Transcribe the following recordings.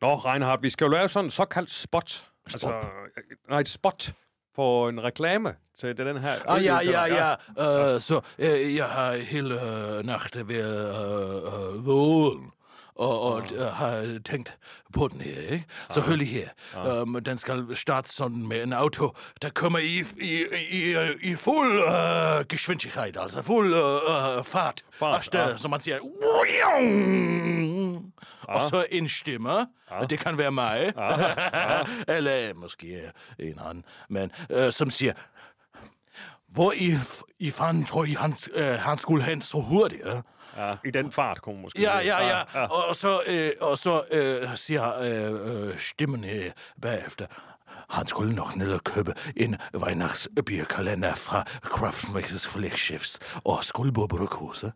Nå, Reinhardt, vi skal jo lave sådan en såkaldt spot. Altså, nej, et spot for en reklame til den her... Ah, ja, ja, der- ja. Uh, så uh, jeg har hele natten været uh, vågen. Og, og uh, har tænkt på den her, ikke? Så hør lige her. Um, den skal starte sådan med en auto, der kommer i, i, i, i fuld uh, geschwindighed, altså fuld uh, fart. Fart, Afsted, ja. Så man siger... Og så en stemme. Det kan være mig. Eller måske en anden. Men uh, som siger... Hvor i, i fanden tror I, han, øh, han skulle hen så hurtigt? Ja, Ja, I den fart kunne måske... ja, ja. ja. Og så, øh, og så øh, siger øh, stemmen øh, bagefter, han skulle nok ned og købe en Weihnachtsbierkalender fra Craftsmakers Flagships og Skuldborg Bryghuse.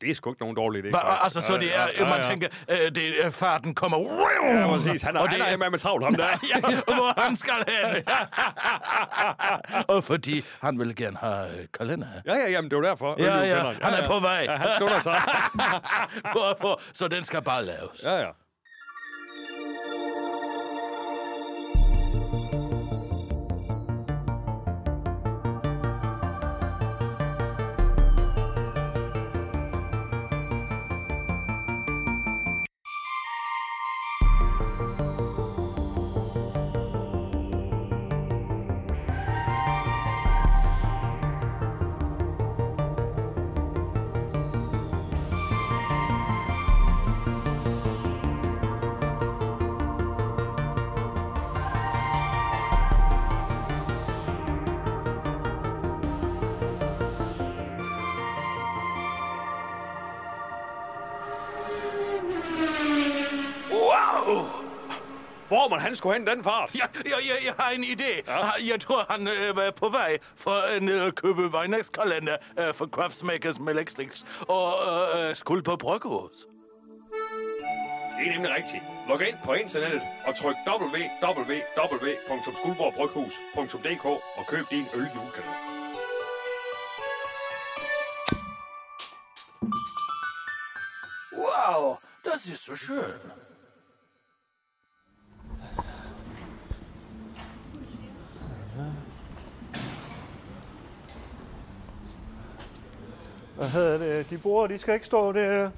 Det er sgu ikke nogen dårlig idé. Hva, altså, så det er, ja, man ja. tænker, øh, det, øh, farten kommer... Ja, præcis. Han er, og han det er med travlt, ham der. ja, hvor han skal hen. og fordi han vil gerne have øh, kalender. Ja, ja, jamen, det er jo derfor. Ja, ja, han er på vej. Ja, han skynder sig. for, for, så den skal bare laves. Ja, ja. Skulle hen den fart? Ja, ja, ja, jeg har en idé. Ja. Jeg tror, han øh, var på vej for øh, ned at købe Weihnachtskalender øh, for Craftsmakers med Lexlix og øh, øh, skuld på Bryghus. Det er nemlig rigtigt. Log ind på internettet og tryk www.skuldborgbryghus.dk og køb din øl julekalender. Wow, das ist so schön. Hvad hedder det? De bor, de skal ikke stå der.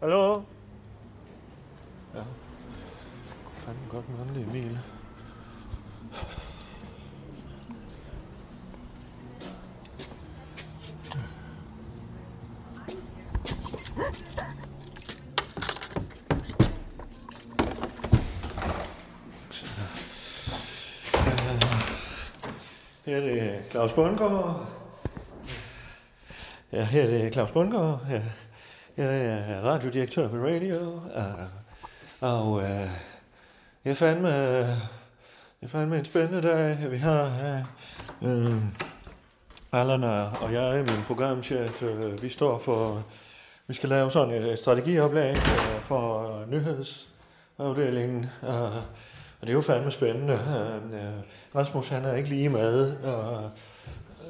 Hallo? Ja. Kunne fandme godt mangle Emil. Her er det Claus Bundgaard. Ja, her er det Claus Bundgaard. Ja. Jeg er radiodirektør på radio. Og, og øh, jeg fandt med, jeg fandt med en spændende dag. Vi har øh, øh Allan og jeg, min programchef, øh, vi står for, vi skal lave sådan et strategioplag øh, for nyhedsafdelingen. Og, og det er jo fandme spændende. Øh, Rasmus, han er ikke lige med. Og,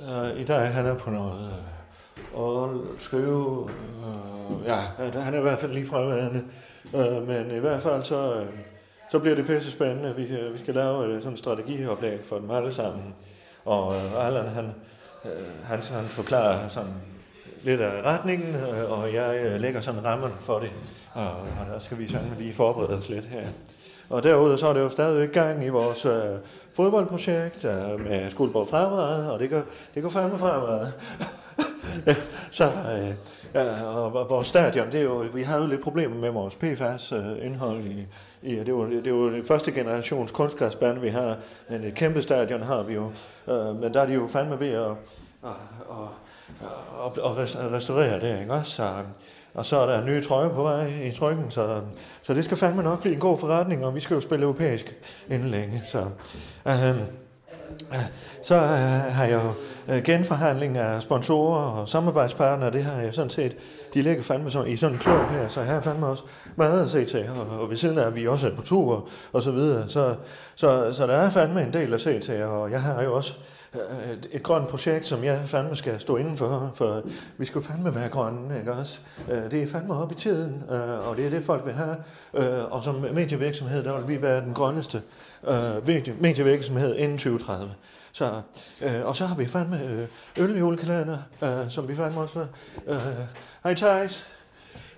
og I dag han er på noget... Øh, og skrive, øh, ja, han er i hvert fald lige fremværende, øh, men i hvert fald så, øh, så bliver det pisse spændende. Vi, øh, vi skal lave øh, sådan en strategioplæg for dem alle sammen, og øh, Allan, han, øh, han, han forklarer sådan lidt af retningen, øh, og jeg øh, lægger sådan rammen for det, og, og der skal vi sådan lige forberede os lidt her. Og derudover så er det jo stadig gang i vores øh, fodboldprojekt øh, med Skuldborg Fremad, og det går, det går fandme fremad. så, øh, ja, og vores stadion, det er jo, vi havde jo lidt problemer med vores PFAS-indhold øh, i, i det, er jo, det er jo det første generations kunstgræsbane, vi har, men et kæmpe stadion har vi jo, øh, men der er de jo fandme ved at, og, og, og, og restaurere det, ikke også? Så, og så er der nye trøjer på vej i trykken, så, så det skal fandme nok blive en god forretning, og vi skal jo spille europæisk inden længe, så... Øh, så øh, har jeg jo øh, genforhandling af sponsorer og samarbejdspartnere, det har jeg sådan set, de ligger fandme sådan, i sådan en klub her, så her fandme også meget at se til, og, og ved siden af, at vi også er på tur og så videre, så, så, så der er fandme en del at se til, og jeg har jo også øh, et, et grønt projekt, som jeg fandme skal stå indenfor, for, vi skal fandme være grønne, ikke også? Øh, det er fandme op i tiden, øh, og det er det, folk vil have. Og som medievirksomhed, der vil vi være den grønneste medievirksomhed inden 2030. Så, øh, og så har vi fandme øh, øh, som vi fandme også... Øh, hej Thijs.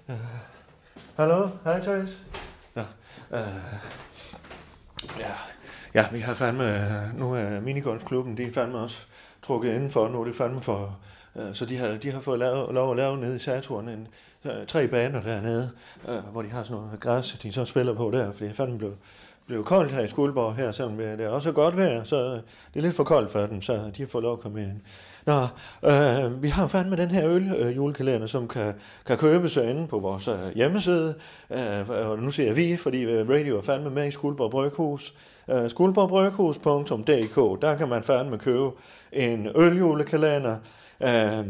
Øh, hallo, hej Thijs. Ja, øh, ja, ja, vi har fandme... Øh, nu er minigolfklubben, de er fandme også trukket indenfor. Nu er det fandme for... Øh, så de har, de har fået lavet, lov at lave nede i Saturn en, øh, tre baner dernede, hvor de har sådan noget græs, de så spiller på der, fordi det er fandme blevet blev koldt her i Skuldborg her, selvom det er også godt vejr, så det er lidt for koldt for dem, så de har fået lov at komme ind. Nå, øh, vi har fandme den her øl øh, julekalender, som kan, kan købes inde på vores øh, hjemmeside. Øh, og nu siger jeg vi, fordi radio er fandme med i Skuldborg Bryghus. Øh, skuldborgbryghus.dk, der kan man fandme købe en øljulekalender. Øh,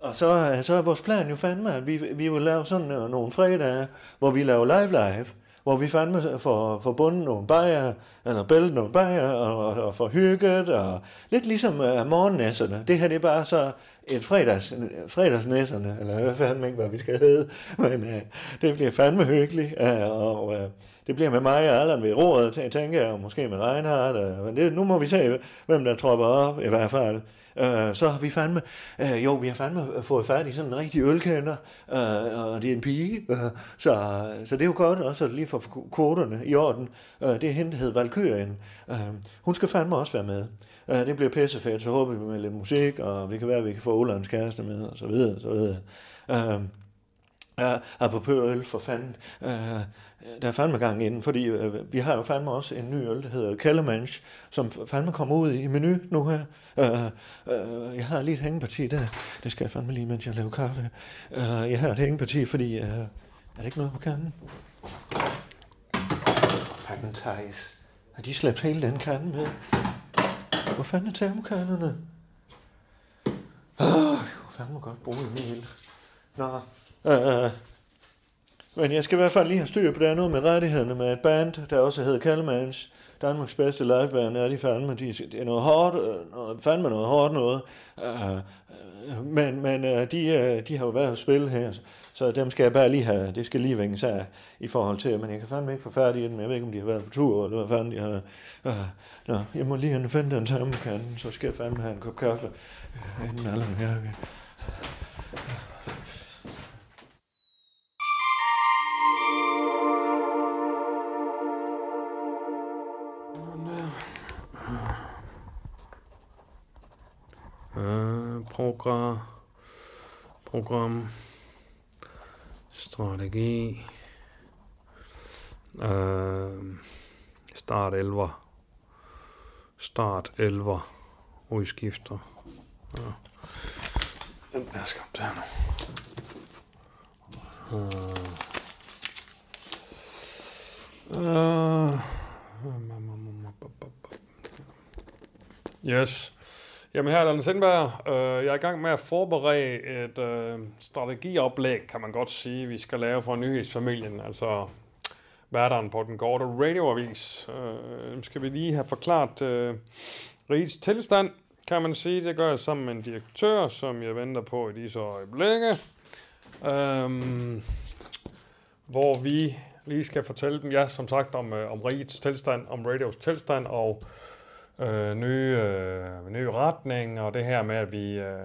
og så, øh, så er vores plan jo fandme, at vi, vi vil lave sådan øh, nogle fredage, hvor vi laver live-live hvor vi fandme får, får bundet nogle bajer, eller bæltet nogle bajer, og, og, og får hygget, og lidt ligesom uh, morgennæsserne. Det her det er bare så et fredags, fredagsnæsserne, eller hvad fandme ikke, hvad vi skal hedde, men uh, det bliver fandme hyggeligt, uh, og uh, det bliver med mig og Allan ved roret, tænker jeg, og måske med Reinhardt, uh, men det, nu må vi se, hvem der tropper op i hvert fald. Øh, så har vi fandme, øh, jo, vi har fandme øh, fået fat i sådan en rigtig ølkender, øh, og det er en pige, øh, så, så det er jo godt også at lige få kvoterne i orden. Øh, det er hende, der hedder Valkyrien. Øh, hun skal fandme også være med. Øh, det bliver pissefedt, så håber vi med lidt musik, og det kan være, at vi kan få Olands kæreste med, og så videre, så videre. Øh, Ja, apropos øl, for fanden. Uh, der er fandme gang inden, fordi uh, vi har jo fandme også en ny øl, der hedder Kellermansch, som fandme kommer ud i menu nu her. Uh, uh, jeg har lige et hængeparti der. Det skal jeg fandme lige, mens jeg laver kaffe. Uh, jeg har et hængeparti, fordi... Uh, er der ikke noget på kanden? For fanden, Thijs. Har de slæbt hele den kande med? Hvor fanden er termokanderne? Åh, oh, jeg kunne fandme godt bruge en mil. Nå, Uh, men jeg skal i hvert fald lige have styr på, der er noget med rettighederne med et band, der også hedder Kalmans. Danmarks bedste liveband er de fandme. De, det er noget hårdt, noget, fandme noget hårdt noget. Uh, uh, men men uh, de, uh, de har jo været at spille her, så dem skal jeg bare lige have, det skal lige vinges af i forhold til, men jeg kan fandme ikke få færdig i den, jeg ved ikke, om de har været på tur, eller hvad fanden de har. Uh, nå, jeg må lige finde den samme kan, så skal jeg fandme have en kop kaffe, uh, inden alle her. Øh, program, program, strategi, øh, start 11, start 11, udskifter. Ja. Den bliver skabt her nu. Uh, uh, Yes. Jamen her er Lars Sindberg. Øh, jeg er i gang med at forberede et øh, strategioplæg, kan man godt sige, vi skal lave for nyhedsfamilien. Altså hverdagen på den korte radioavis. Øh, skal vi lige have forklaret øh, rigets tilstand, kan man sige. Det gør jeg sammen med en direktør, som jeg venter på i disse øjeblikke. Øh, hvor vi lige skal fortælle dem, ja, som sagt, om, øh, om rigets tilstand, om radios tilstand, og øh, nye, øh, nye retning, og det her med, at vi øh,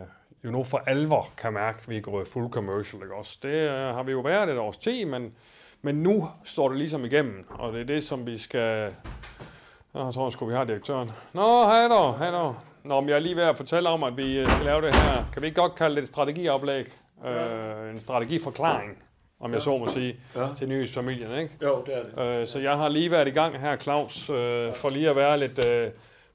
jo nu for alvor kan mærke, at vi er gået full commercial, ikke også? Det øh, har vi jo været et års tid, men, men nu står det ligesom igennem, og det er det, som vi skal... Jeg tror, skulle vi have direktøren. Nå, hej da, hej da. Nå, men jeg er lige ved at fortælle om, at vi øh, skal lave det her. Kan vi ikke godt kalde det et strategioplæg? Øh, en strategiforklaring, om jeg så må sige, Ja. til nyhedsfamilien, ikke? Jo, det er det. Øh, så jeg har lige været i gang her, Claus, øh, for lige at være lidt øh,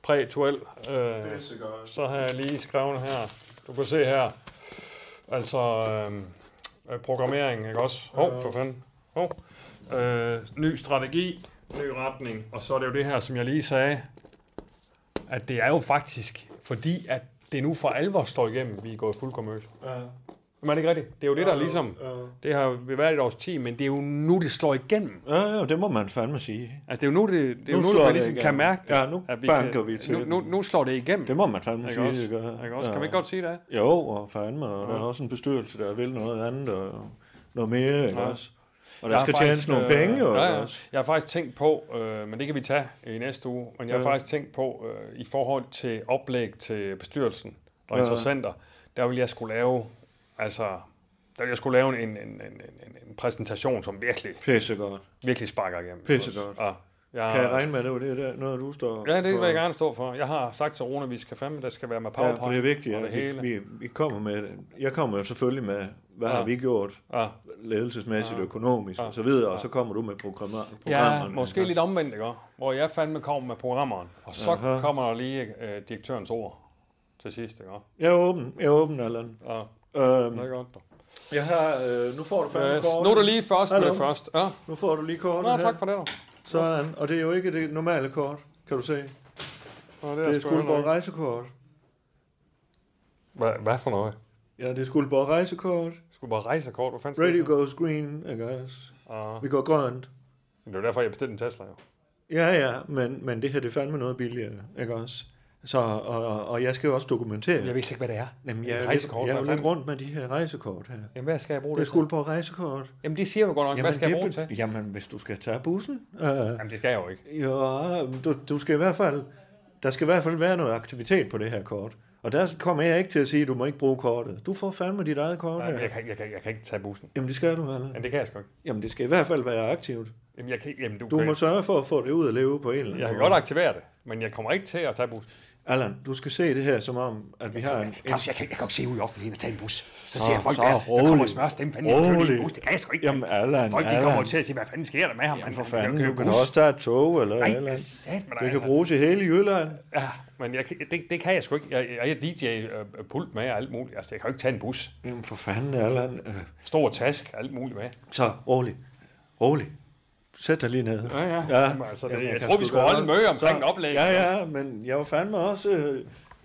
prætuel. Øh, så har jeg lige skrevet her. Du kan se her. Altså øh, øh, programmering, ikke også? Hov, for fanden. Hov. Øh, ny strategi, ny retning. Og så er det jo det her, som jeg lige sagde, at det er jo faktisk fordi, at det nu for alvor står igennem, vi er gået fuld commercial. Ja. Men er det ikke rigtigt? Det er jo det, der ligesom... Ja. Det har jo været et års tid, men det er jo nu, det slår igennem. Ja, ja, det må man fandme sige. Altså, det er jo nu, det, det, er jo Nu nu, slår man det ligesom igennem. kan mærke det. Ja, nu at banker kan, vi til Nu, nu, nu slår det igennem. Det må man fandme ikke sige, også? Ikke også? Kan Ja. man ikke godt sige det? Jo, og fandme, og der er også en bestyrelse, der vil noget andet og noget mere, ikke Ja. også? Og der Jeg skal tjenes nogle øh, penge, jo, ja, ja. også? Jeg har faktisk tænkt på, øh, men det kan vi tage i næste uge, men jeg har Ja. faktisk tænkt på, øh, i forhold til oplæg til bestyrelsen og Ja. interessenter, der vil jeg skulle lave, altså, der jeg skulle lave en, en, en, en, en, en præsentation, som virkelig, Pissegodt. virkelig sparker igennem. Pissegodt. Ja, jeg, Kan jeg regne med, at det var det der, noget du står Ja, det vil jeg gerne stå for. Jeg har sagt til Rune, at vi skal fandme, der skal være med Ja, PowerPoint. for det er vigtigt, og det at vi, hele. vi, vi kommer med, jeg kommer jo selvfølgelig med, hvad Ja. har vi gjort Ja. ledelsesmæssigt, Ja. økonomisk Ja. og så videre, og Ja. så kommer du med programmer, Ja, programmerne. måske ikke lidt omvendt, ikke? Hvor jeg fandme kommer med programmeren, og så Aha. kommer der lige øh, direktørens ord til sidst, ikke? Jeg er åben, jeg er åben, Allan. Ja, Øhm, det er godt. jeg har, øh, nu får du fandme Yes. kortet. Nu er du lige først med Hallo. det først. Ja. Nu får du lige kortet Nå, her. tak for det, dog. Sådan, og det er jo ikke det normale kort, kan du se. Nå, Det er Skuldborg rejsekort. Hvad, hvad for noget? Ja, det er Skuldborg rejsekort. Skulle bare rejse kort, hvad fanden så? goes green, ikke også? Ja. Vi går grønt. Det er jo derfor, jeg bestilte en Tesla, jo. Ja, ja, men, men det her, det er fandme noget billigere, ikke også? Så, og, og, jeg skal jo også dokumentere. Jeg ved ikke, hvad det er. Jamen, jeg, er rejsekort, lidt, jeg er jo lidt rundt med de her rejsekort her. Jamen, hvad skal jeg bruge Det er det til? Skuldborg rejsekort. Jamen, de siger jo godt nok, hvad skal jeg bruge det til? Jamen, hvis du skal tage bussen. Øh, Jamen, det skal jeg jo ikke. ja, du, du skal i hvert fald... Der skal i hvert fald være noget aktivitet på det her kort. Og der kommer jeg ikke til at sige, at du må ikke bruge kortet. Du får fandme dit eget kort Nej, her. jeg, kan, jeg, kan, jeg kan ikke tage bussen. Jamen, det skal du, eller? Jamen, det kan jeg sgu ikke. Jamen, det skal i hvert fald være aktivt. Jamen, jeg kan, jamen, du, Du kan, må sørge for at få det ud at leve på en eller anden jeg kan måde. godt aktivere det, men jeg kommer ikke til at tage bussen. Allan, du skal se det her som om, at vi har en... Claus, jeg kan, jeg kan ikke se ud i offentligheden og tage en bus. Så, Så- ser jeg folk så der, der kommer rolig. og smører stemme fanden, jeg kører i bus. Det kan jeg sgu ikke. Jamen, Allan, Folk de kommer til at sige, hvad fanden sker der med ham? Jamen, for fanden, du kan også tage et tog eller Nej, eller sat med? Det kan bruges i hele Jylland. Ja, men jeg, det, det kan jeg sgu ikke. Jeg, jeg er DJ-pult med og alt muligt. Altså, jeg kan jo ikke tage en bus. Jamen, for fanden, Allan. Øh, Stor task, alt muligt med. Så, rolig. Rolig. Sæt dig lige ned. Ja, ja. ja. Jamen, altså, det- jeg kan tror, vi skulle holde møde omkring Så- oplægget. Ja, ja, men jeg var fandme også øh,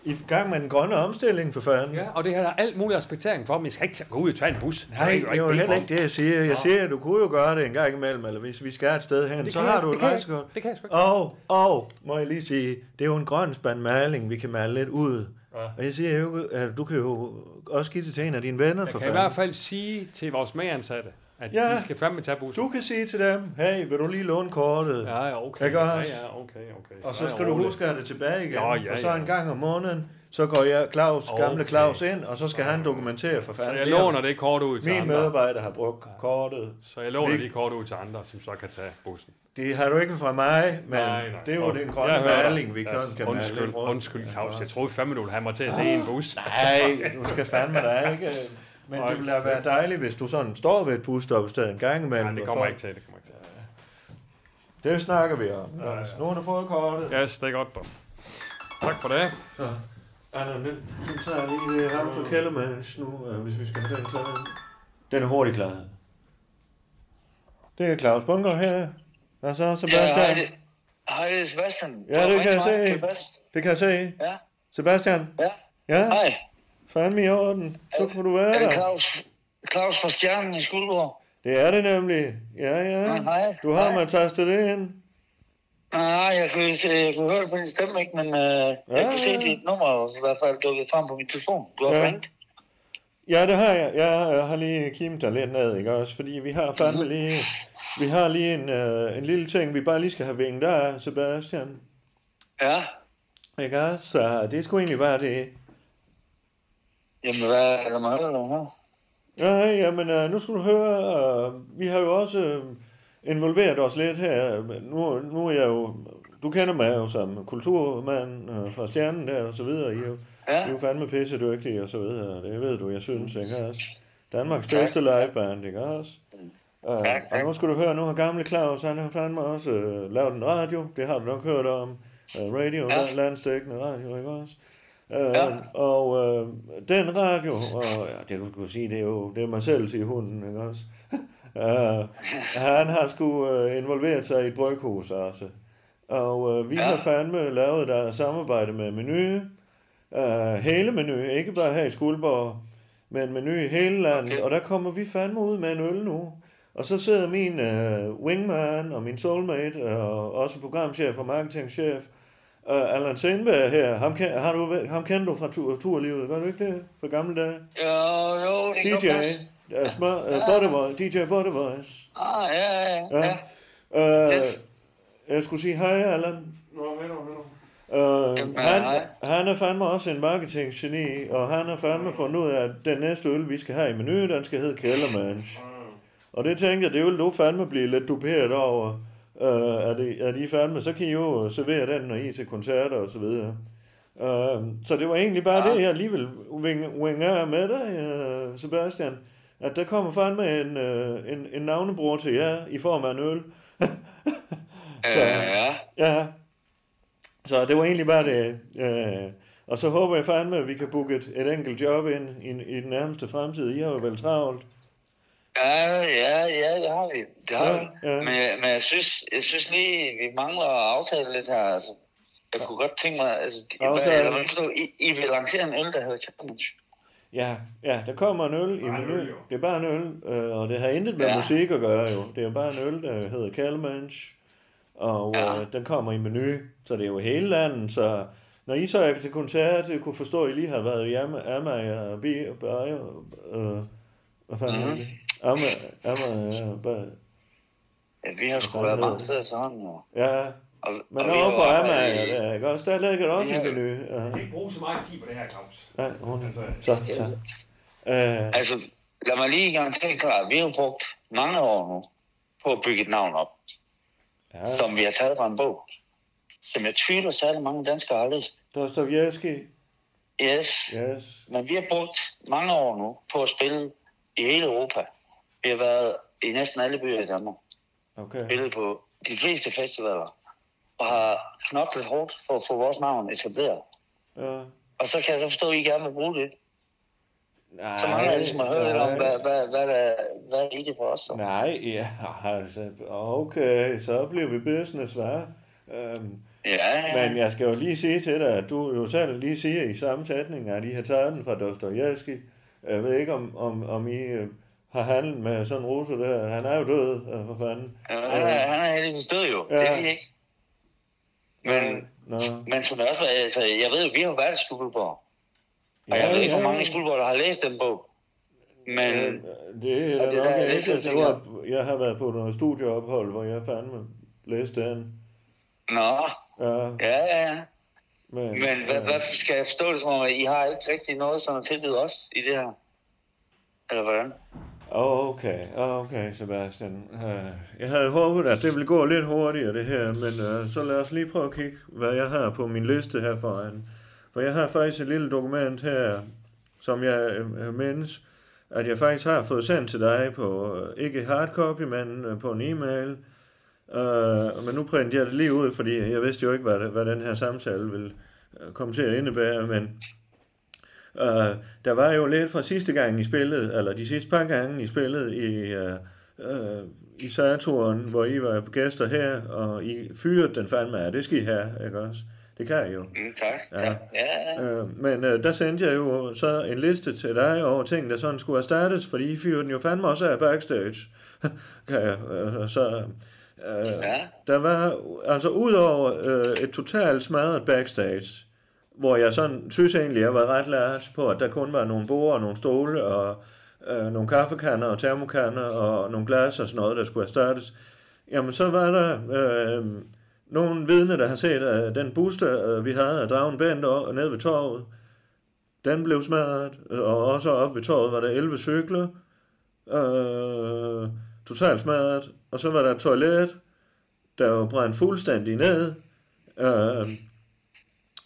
i gang med den grønne omstilling, for fanden. Ja, og det her der er alt mulig respektering for, men jeg skal ikke gå ud og tage en bus. Nej, det er jo heller ikke det, jeg siger. Jeg siger, at du kunne jo gøre det en gang imellem, eller hvis vi skal et sted hen, så har jeg- du et jeg- rejsekort. det kan jeg sgu ikke. Og, og, må jeg lige sige, det er jo en grøn spand maling, vi kan male lidt ud. Ja. Og jeg siger jo, at du kan jo også give det til en af dine venner, Jeg for kan i fanden. hvert fald sige til vores medansatte, at Ja. ja. de skal fandme tage bussen. Du kan sige til dem, hey, vil du lige låne kortet? Ja, ja, okay. Ikke ja, også? ja, okay, okay. Og så Ja, skal du rolig. huske at have det tilbage igen. Ja, ja, og så ja. en gang om måneden, så går jeg, Claus, Okay. gamle Claus ind, og så skal han dokumentere for Så fanden. jeg Det er- låner det kort ud til Min andre. medarbejder har brugt kortet. Så jeg låner Vi- de kort ud til andre, som så kan tage bussen. Det har du ikke fra mig, men Nej, nej. det er jo Okay. den grønne Jeg maling, vi kan, Ja, kan Undskyld, undskyld, Claus. Jeg troede fandme, du ville have mig til at se en bus. Nej, du skal fandme da ikke. Men det ville da være dejligt, hvis du sådan står ved et busstoppested en gang imellem. Nej, det og kommer folk- ikke til, det kommer ikke til. Det snakker vi om. Ja, ja. Nu har du fået kortet. Yes, det er godt, dog. Tak for det. Allan, den, den tager jeg lige det ham for Kellermans nu, øh, hvis vi skal have den klaret. Den er hurtigt klaret. Det er Claus Bunker her. Og så Ja, Sebastian. hej, det, hej, det er Sebastian. Ja, det kan jeg se. Det kan jeg se. Ja, Sebastian. ja. Ja, Hej, fandme i orden. Så kunne du være er det der. Claus, Claus fra Stjernen i Skuldborg? Det er det nemlig. Ja, ja. Ja, hej. Du har man tastet det ind. Nej, jeg kunne, jeg kunne høre det på din stemme, ikke? men øh, jeg Ja, kunne se dit nummer i hvert fald dukket frem på min telefon. Du har Ja. ja. ringet. Ja, det har jeg. Jeg har lige kimet dig lidt ned, ikke også? Fordi vi har fandme lige... Vi har lige en, øh, en lille ting, vi bare lige skal have vinget af, Sebastian. Ja, Ikke også? Så det skulle egentlig bare det. Jamen hvad er der meget, eller hvad? Ja, jamen, øh, nu skal du høre, øh, vi har jo også øh, involveret os lidt her. Nu, nu er jeg jo, du kender mig jo som kulturmand øh, fra Stjernen der og så videre. I er jo, I Ja, er jo fandme pisse dygtige og så videre. Det ved du, jeg synes, ikke også? Danmarks Tak. bedste liveband, ikke også? Uh, Tak, og tak. nu skal du høre, nu har gamle Claus, han har fandme også uh, lavet en radio. Det har du nok hørt om. Uh, radio, ja. landstækkende radio, ikke også? Uh, Ja. Og uh, den radio, og ja, det kan du sige, det er jo det er mig selv, siger hunden, ikke også? uh, han har sgu uh, involveret sig i et bryghus også. Og uh, vi Ja. har fandme lavet der samarbejde med Menu. Uh, hele Menu, ikke bare her i Skuldborg. med en menu i hele landet, okay. og der kommer vi fandme ud med en øl nu. Og så sidder min uh, wingman og min soulmate, og også programchef og marketingchef, uh, Allan Sindberg her. Ham, kan, har du, ham kender du fra tur, turlivet, gør du ikke det? Fra gamle dage? Jo, jo, det DJ, uh, smør, uh, Body Voice, DJ Voice. Ah, ja, ja, ja. Ja. Uh, Yes. Jeg skulle sige hej, Allan. Nå, hej. Uh, Jamen, han, hej. han er fandme også en marketinggeni, og han har fandme fundet ud af, at den næste øl, vi skal have i menu, den skal hedde Kellermans. Og det tænkte jeg, det vil du fandme blive lidt duperet over. Uh, at, I, at I fandme, så kan I jo servere den, når I er til koncerter og så videre. Uh, så det var egentlig bare Ja. det, jeg lige vil winge, med dig, uh, Sebastian. At der kommer fandme en, uh, en, en navnebror til jer i form af en øl. Så- Øh, ja. Ja. Så det var egentlig bare det. Øh, og så håber jeg fandme, at vi kan booke et, et enkelt job ind i, i den nærmeste fremtid. I har jo vel travlt. Ja, ja, ja, det har vi. Det har Ja, vi. ja. Men, men jeg, synes, jeg synes lige, vi mangler at aftale lidt her. Altså, jeg kunne godt tænke mig, altså, Aftale. hvad, hvad forstå, I, I vil lancere en øl, der hedder Challenge. Ja, ja, der kommer en øl i Bare en menu. øl, jo. Det er bare en øl, øh, og det har intet med Ja. musik at gøre jo. Det er jo bare en øl, der hedder Kalmanch, og Ja. øh, den kommer i menu, så det er jo hele landet. Så når I så er til koncert, jeg kunne forstå, at I lige har været i Am- Amager og Bi og Bayer, øh, hvad fanden Mhm. er det? Amager, Amager, Bayer. Ja, vi har sgu været mange det? steder sammen, jo. Ja, Og, Men og jo på arbejdet Amager, i- der, ikke også? Der ligger der også Ja. en menu. Ja. Jeg kan ikke bruge så meget tid på det her, Claus. Nej, hun Altså, Så, så. Øh, Altså, lad mig lige gang til klar. Vi har brugt mange år nu på at bygge et navn op, ja, som vi har taget fra en bog, som jeg tvivler særlig mange danskere har læst. Dostojevski. Yes, Yes. men vi har brugt mange år nu på at spille i hele Europa. Vi har været i næsten alle byer i Danmark. Okay. Spillet på de fleste festivaler. Og har knoklet hårdt for at få vores navn etableret. Ja. Og så kan jeg så forstå, at I gerne vil bruge det. Nej, Så mangler jeg ligesom at høre lidt om, hvad, hvad, hvad, hvad, hvad er det for os. Så. Nej, ja, altså, okay, så bliver vi business, hva'? Øhm, Ja, ja. men jeg skal jo lige sige til dig, at du jo selv lige siger i samme sætning, at I har taget den fra Dostojevski. Jeg ved ikke, om, om, om I øh, har handlet med sådan en ruse der. Han er jo død, øh, for fanden. Ja, han, er, han er heldigvis død jo. Ja. Ja. Det er ikke. Men, Nå. men som jeg også altså, jeg ved jo, vi har jo været i Skuldborg. Og jeg ved ikke, hvor mange i Skuldborg, der har læst den bog. Men Øh, det er da det nok der er lidt, ikke. jeg var, jeg har været på noget studieophold, hvor jeg fandme læste den. nå, Ja, ja, ja, ja. Men, Men hvad, hvad skal jeg forstå det som om, at I har ikke rigtig noget, som at tilbyde os i det her? Eller hvordan? Okay, okay, Sebastian. Øh, Jeg havde håbet, at det ville gå lidt hurtigere, det her, men uh, så lad os lige prøve at kigge, hvad jeg har på min liste her foran. For jeg har faktisk et lille dokument her, som jeg øh, mindes, at jeg faktisk har fået sendt til dig på, øh, ikke hardcopy, men øh, på en e-mail. Uh, men nu printer jeg det lige ud, fordi jeg vidste jo ikke, hvad, det- hvad den her samtale ville øh, komme til at indebære, men Uh, der var jo lidt fra sidste gang I spillede, eller de sidste par gange I spillede i, uh, uh, i Saturn, hvor I var gæster her, og I fyrede den fandme af. Det skal I have, ikke også? Det kan I jo. Mm, tak, Ja. tak. Ja, ja. Uh, men uh, der sendte jeg jo så en liste til dig over ting, der sådan skulle erstattes, fordi I fyrede den jo fandme også af backstage. kan jeg, uh, så, Ja. der var, altså udover uh, et totalt smadret backstage, hvor jeg sådan synes egentlig, jeg var ret lært på, at der kun var nogle borde og nogle stole og øh, nogle kaffekanner og termokanner og nogle glas og sådan noget, der skulle erstattes. Jamen så var der øh, nogle vidne, der har set, at den bus, der øh, vi havde af Dragen Bent og- nede ved torvet, den blev smadret, og også op ved torvet var der 11 cykler, øh, totalt smadret, og så var der et toilet, der var brændt fuldstændig ned, øh,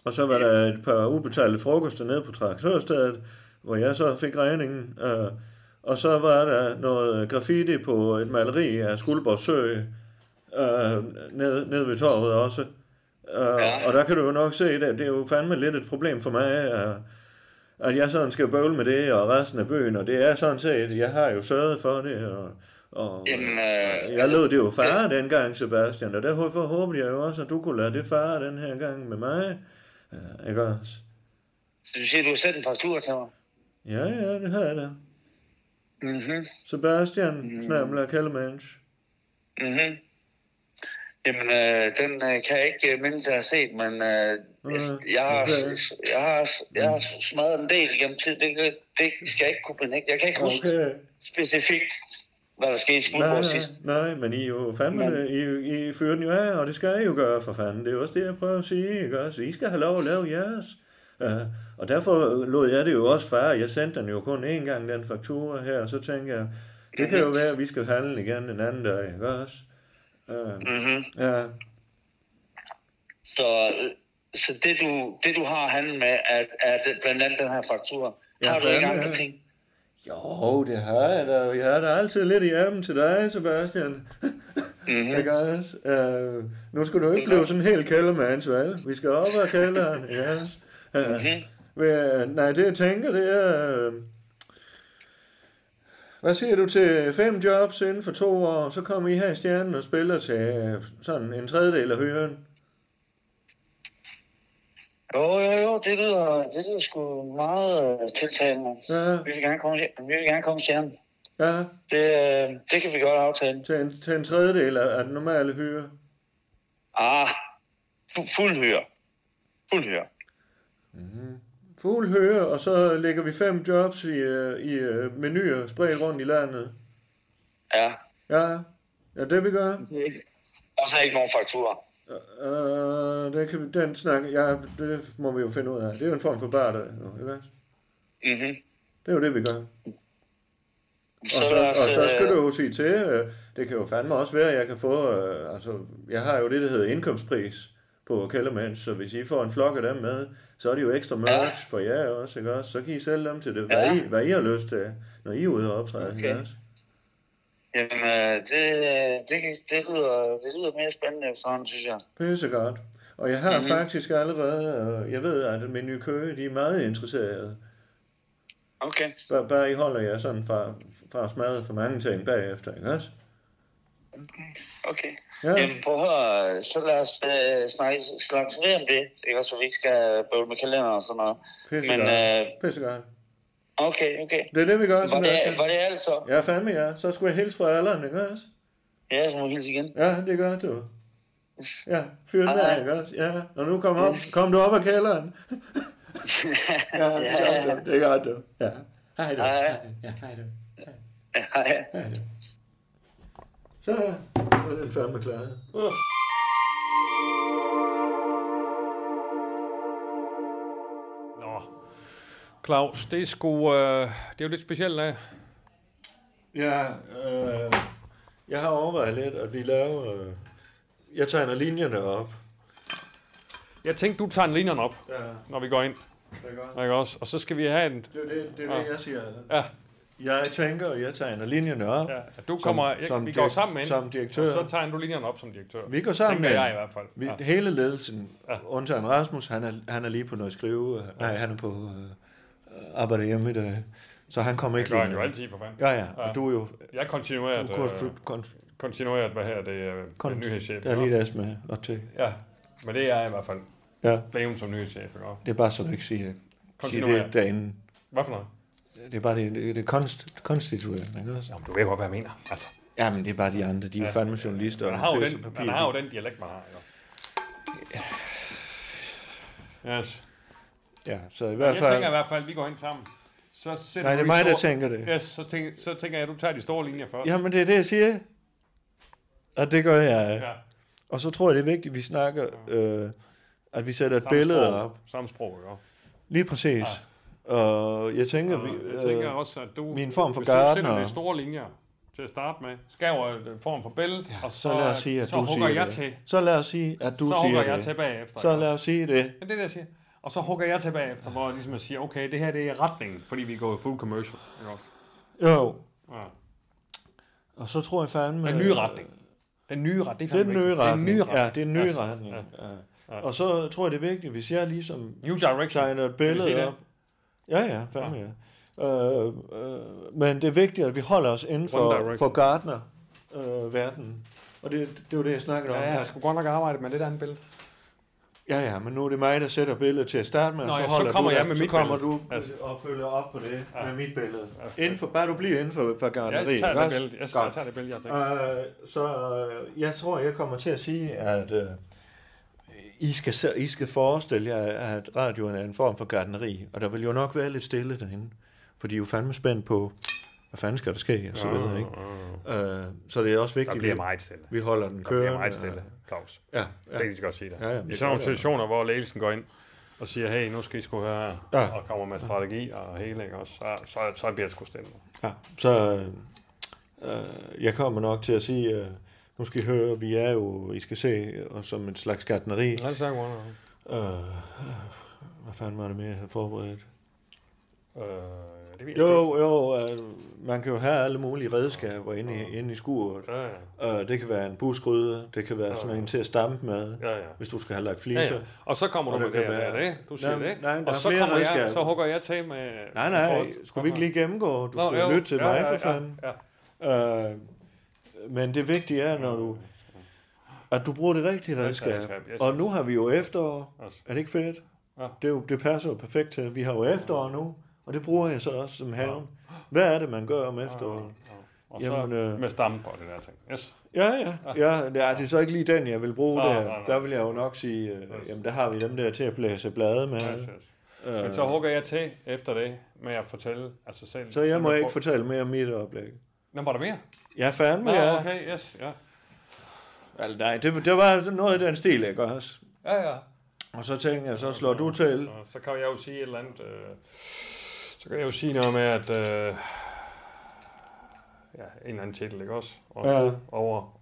og så var der et par ubetalte frokoster nede på traktørstedet, hvor jeg så fik regningen. Øh, og så var der noget graffiti på et maleri af Skuldborg Sø øh, nede, nede ved torvet også. Øh. Og der kan du jo nok se, at det er jo fandme lidt et problem for mig, at, at jeg sådan skal bøvle med det og resten af byen. Og det er sådan set, jeg har jo sørget for det, og, og Jamen, øh, jeg lod det jo fare dengang, Sebastian, og derfor håbede jeg jo også, at du kunne lade det fare den her gang med mig. Ja, ikke også? Så du siger, du har sendt en faktura til mig? Ja, ja, det har jeg da. Mhm. Sebastian mm. Snabler Kellermans. Mhm. Jamen, øh, den øh, kan jeg ikke øh, mindes, at jeg har set, men øh, Nej, jeg, har, okay. jeg, har, jeg har smadret en del gennem tid. Det, det skal jeg ikke kunne benægte. Jeg kan ikke huske Okay. specifikt, hvad der skete i nej, sidst. nej, men I er jo fandme, Men- I, I fyrer den jo af, og det skal I jo gøre for fanden. Det er jo også det, jeg prøver at sige, ikke også? I skal have lov at lave jeres. Uh, og derfor lod jeg det jo også færre. Jeg sendte den jo kun én gang, den faktura her, og så tænkte jeg, det kan jo være, at vi skal handle igen en anden dag, ikke også? Uh, Mm-hmm. ja, Så, så det, du, det, du har handlet med, er, er det, blandt andet den her faktura. Ja, har du ikke andre ting? Jo, det har jeg da. Jeg har da altid lidt i ærmen til dig, Sebastian. Mm-hmm. Ikke også? Uh, nu skal du ikke blive sådan helt kældermands, vel? Vi skal op ad kælderen, også? Uh, Mhm. Øh, nej, det jeg tænker, det er... Øh, hvad siger du til fem jobs inden for to år? Så kommer I her i stjernen og spiller til sådan en tredjedel af høren. Jo, jo, jo, det lyder, det lyder sgu meget øh, tiltalende. Ja, Vi vil gerne komme, vi vil gerne komme i stjernen. ja, Det, øh, det kan vi godt aftale. til en, til en tredjedel af, af den normale hyre. Ah, fu- fuld hyre. Fuld hyre. Fuld høre, og så lægger vi fem jobs i, øh, i øh, menuer spredt rundt i landet. Ja. Ja, ja det vi gør. Og så ikke nogen fakturer. Uh, det kan vi, den snak, ja, det må vi jo finde ud af. Det er jo en form for barter, jo, ikke også? Mm-hmm. Det er jo det, vi gør. Så, Og så, lad os, og så skal øh, du jo sige til, øh, det kan jo fandme også være, at jeg kan få, øh, altså, jeg har jo det, der hedder indkomstpris på Kellermans, så hvis I får en flok af dem med, så er det jo ekstra merch for jer også, ikke også? Så kan I sælge dem til det, hvad, Ja. I, hvad I har lyst til, når I er ude og optræde, Okay. ikke også? Jamen, øh, det, det, det, lyder, det lyder mere spændende efterhånden, synes jeg. Pissegodt. Og jeg har Mhm. mm-hmm. faktisk allerede, øh, jeg ved, at min nye kø, de er meget interesserede. Okay. Bare, bare I holder jer sådan fra, fra at smadre for mange ting bagefter, ikke også? Okay. Ja, Ja. Jamen, prøv at høre, så lad os øh, snakke, snakke mere om det. Ikke også, så vi ikke skal bøvle med kalender og sådan noget. pissegodt. Men, øh, Pissegodt. Okay, okay. Det er det, vi gør. Var sådan det, her. var det alt så? Ja, fandme ja. Så skulle jeg hilse fra alderen, ikke også? Ja, så må vi hilse igen. Ja, det gør du. Ja, fyr den af, ikke også? Ja, og nu kom, op, kom du op af kælderen. Ja, det gør du. Det gør du. Ja. Hej du. Hej. Ja, hej du. Hej. Hej du. Så er den fandme klar. Nå. Claus, det er sgu... Øh, det er jo lidt specielt af. Ja, øh, jeg har overvejet lidt, at vi laver... Øh, jeg tegner linjerne op. Jeg tænkte, du tager en linjen op, Ja, når vi går ind. det er godt. Ikke også? Og så skal vi have en... Det er det, det, er det jeg siger. Ja, Jeg tænker, og jeg tegner linjerne op. ja. at Du kommer... jeg, som vi går sammen ind, som direktør. og så tager du linjen op som direktør. Vi går sammen ind. jeg i hvert fald. Vi, Ja. Hele ledelsen, Ja. ja. undtagen Rasmus, han er, han er lige på noget skrive. Ja. Nej, han er på øh, arbejde hjemme i dag. Så han kommer Det ikke gør han jo altid, for fanden. Ja, ja. Ja. Og du er jo Jeg er kontinueret, du, øh, kon, kon, kontinueret hvad her, det er kon, kon, nyhedschef. Jeg er lige deres med godt til. Ja, men det er jeg i hvert fald. Ja, Blevet som nyhedschef, ikke det er bare så, du ikke siger, siger Kontinueret. det derinde. Hvad for noget? Det er bare det, det, det konst, konstituerende, ikke også? Jamen, du ved godt, hvad jeg mener. Altså, Ja, men det er bare de andre. De er Ja. fandme journalister. man og har, jo den, man har jo den dialekt, man har. Ikke? Yes. Ja, så i Jeg hvert tænker i fald... hvert fald, at vi går ind sammen. Så sætter Nej, det er mig, der store- tænker det. Yes, så, tænker, så tænker jeg, at du tager de store linjer først. Jamen, det er det, jeg siger. Og det gør jeg. Ja. Og så tror jeg, det er vigtigt, at vi snakker, øh, at vi sætter et Samme billede sprog. op. Samme sprog, også? Lige præcis. Og jeg tænker, Og vi, jeg tænker øh, også, at du, min form for hvis du sætter de store linjer til at starte med, skaber en form for billede, ja, og så, så lad os sige, at så du hugger siger jeg det. til. Så lad os sige, at du så siger hugger jeg det. til bagefter. Så lad os sige det. Ja, det er det, jeg siger. Og så hugger jeg til bagefter, hvor jeg ligesom jeg siger, okay, det her det er retningen, fordi vi er gået full commercial. Ikke også? Jo. Ja. Og så tror jeg fandme... Den nye retning. Den nye retning. Det er den nye retning. Det er den nye retning. Ja, det er den nye Ja. retning. Ja. Ja. Og så tror jeg, det er vigtigt, hvis jeg ligesom New direction. tegner et billede det? op. Ja, ja, fandme ja. Øh, øh, men det er vigtigt, at vi holder os inden for, for Gardner-verdenen. og det, det var det, jeg snakkede om Ja, jeg skulle godt nok arbejde med lidt andet billede. Ja, ja, men nu er det mig, der sætter billedet til at starte med, Nå og så ja, så holder kommer du jeg der, med så mit kommer billede. du Altså. og følger op på det Ja. med mit billede. Ja. Inden for, bare du bliver inden for, for Jeg gardneriet. tager det billede. Jeg, også? jeg tager det billede, jeg tænker. Øh, så øh, jeg tror, jeg kommer til at sige, at øh, I, skal, I skal forestille jer, at radioen er en form for gardneri, og der vil jo nok være lidt stille derinde, for de er jo fandme spændt på, hvad fanden skal der ske, og så videre, ikke? Øh, så det er også Der vigtigt, bliver at meget stille. vi holder den Der bliver kørende. meget stille, Claus. Ja, Det ja. kan jeg godt sige dig. Ja, ja, I det sådan nogle det. situationer, hvor ledelsen går ind og siger, hey, nu skal I sgu høre her, Ja. og kommer med strategi og hele, ikke også? Så, så, så bliver det sgu stille. Ja, så øh, øh, jeg kommer nok til at sige, øh, nu skal I høre, vi er jo, I skal se os som et slags gardneri. Lad os sige, Øh, hvad fanden var det mere, jeg havde forberedt? øh, det ved jeg Jo, jo, øh, man kan jo have alle mulige redskaber inde i, inde i skuret. ikke. Ja, ja, Øh, det kan være en busgryde, det kan være sådan en til at stampe med, ja, ja. hvis du skal have lagt Ja, fliser. ja. Og så kommer Og du med det, være- det, du siger Nej, det. nej, der og så, flere kommer jeg, så hugger jeg til med... Nej, nej, forhold- skulle vi ikke lige gennemgå? Du Nå, skal jo. lytte til Ja, mig, ja, for fanden. Ja, ja. Øh, men det vigtige er, når du, at du bruger det rigtige redskab. Og nu har vi jo efterår. Er det ikke fedt? Ja. Det, er jo, det passer jo perfekt til. Vi har jo efterår nu, og det bruger jeg så også som haven. Hvad er det, man gør om efteråret? Og så Jamen, øh, med stampe og det der ting. Yes. Ja, ja. ja det, er, det er så ikke lige den, jeg vil bruge Nej, der. nej, nej. Der vil jeg jo nok sige, øh, jamen der har vi dem der til at blæse blade med. Yes, yes. Øh, Men så hugger jeg til efter det med at fortælle altså selv. så jeg må jeg ikke fortælle mere om mit oplæg. Nå, var der mere? Ja, fandme, ja. okay, yes, ja. Altså, nej, det, det var noget af den stil, ikke også? Ja, ja. Og så tænker jeg, så slår du til. Så kan jeg jo sige et eller andet... Øh, så kan jeg jo sige noget med, at... Øh, ja, en eller anden titel, ikke også? Og Ja. over...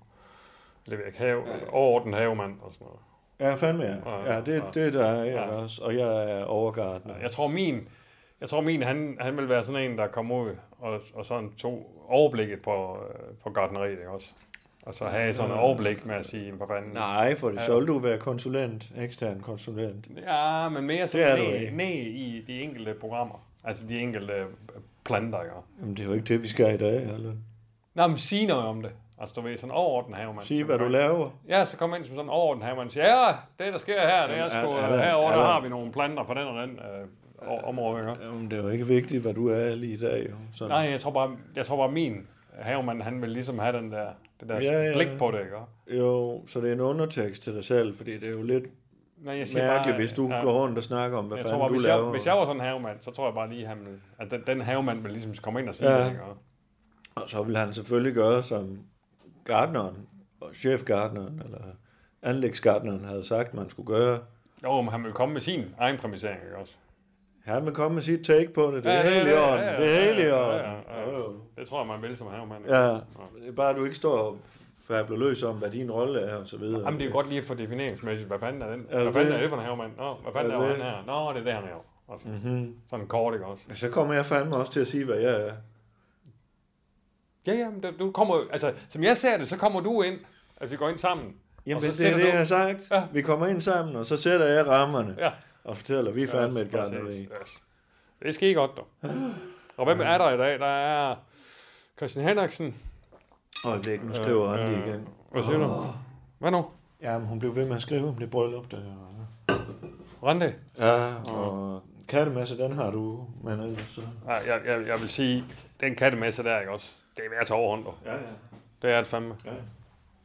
Det ved jeg ikke, have, overordnet havemand og sådan noget. Ja, fandme, ja. Ja, Ja, det, ja. det der er jeg Ja. også. Og jeg er overgardner. Jeg tror min... Jeg tror min, han, han vil være sådan en, der kommer ud og, og sådan tog overblikket på, øh, på gardneriet, ikke også? Og så have sådan et overblik med at sige, hvad fanden... Nej, for det Ja. så vil du være konsulent, ekstern konsulent. Ja, men mere er sådan ned, ned i de enkelte programmer. Altså de enkelte øh, planter, ikke? Jamen, det er jo ikke det, vi skal i dag, eller? Nå, men sig noget om det. Altså, du ved, sådan overordnet havemand. Sige, hvad du laver. Ja, så kommer ind som sådan overordnet havemand og siger, ja, det der sker her, det er sgu, øh, der- herovre, er der har vi nogle planter for den og den øh, område, ikke? Jamen, det er jo ikke vigtigt, hvad du er lige i dag, jo. Så, Nej, jeg tror bare, jeg tror bare min havemand, han vil ligesom have den der, det der Ja, ja. blik på det, ikke? Jo, så det er en undertekst til dig selv, fordi det er jo lidt Nej, jeg siger mærkeligt, bare, hvis du ja, går rundt og snakker om, hvad jeg tror fanden bare, du hvis laver. jeg, hvis jeg var sådan en havemand, så tror jeg bare lige, han vil, at den, den havemand vil ligesom komme ind og sige Ja. det, ikke? Og så vil han selvfølgelig gøre, som gardneren, og chefgardneren, eller anlægsgardneren havde sagt, man skulle gøre. Jo, men han vil komme med sin egen præmisering, ikke også? Han vil komme med sit take på det. Det er helt i orden. Det er helt i orden. Det tror jeg, man vil som havemand. Ja, det er bare, at du ikke står og fabler løs om, hvad din rolle er, og så videre. Jamen, det er jo godt lige at få defineringsmæssigt, hvad fanden er den? Er Hvad fanden er det for en havemand? Nå, hvad fanden Er er, han her? Nå, det er det, han er. Altså, Mm-hmm. sådan kort, ikke også? Så kommer jeg fandme også til at sige, hvad jeg er. Ja, ja, men du kommer, altså, som jeg ser det, så kommer du ind, altså vi går ind sammen. Jamen, det er det, jeg har sagt. Ja. Vi kommer ind sammen, og så sætter jeg rammerne. Ja. Og fortæller, vi er fandme et Yes, præcis, gardneri. Yes. Det skal I godt, dog. Og hvem er der i dag? Der er Christian Henriksen. Øjeblik, nu skriver han lige igen. Hvad siger du? Hvad nu? Jamen, hun blev ved med at skrive om det bryllup der. Rande? Ja, og kattemasse, den har du, men ellers så... Ja, jeg, jeg, jeg vil sige, den kattemesse der, ikke også? Det er værd at tage overhånd. Ja, ja. Det er det fandme. Ja.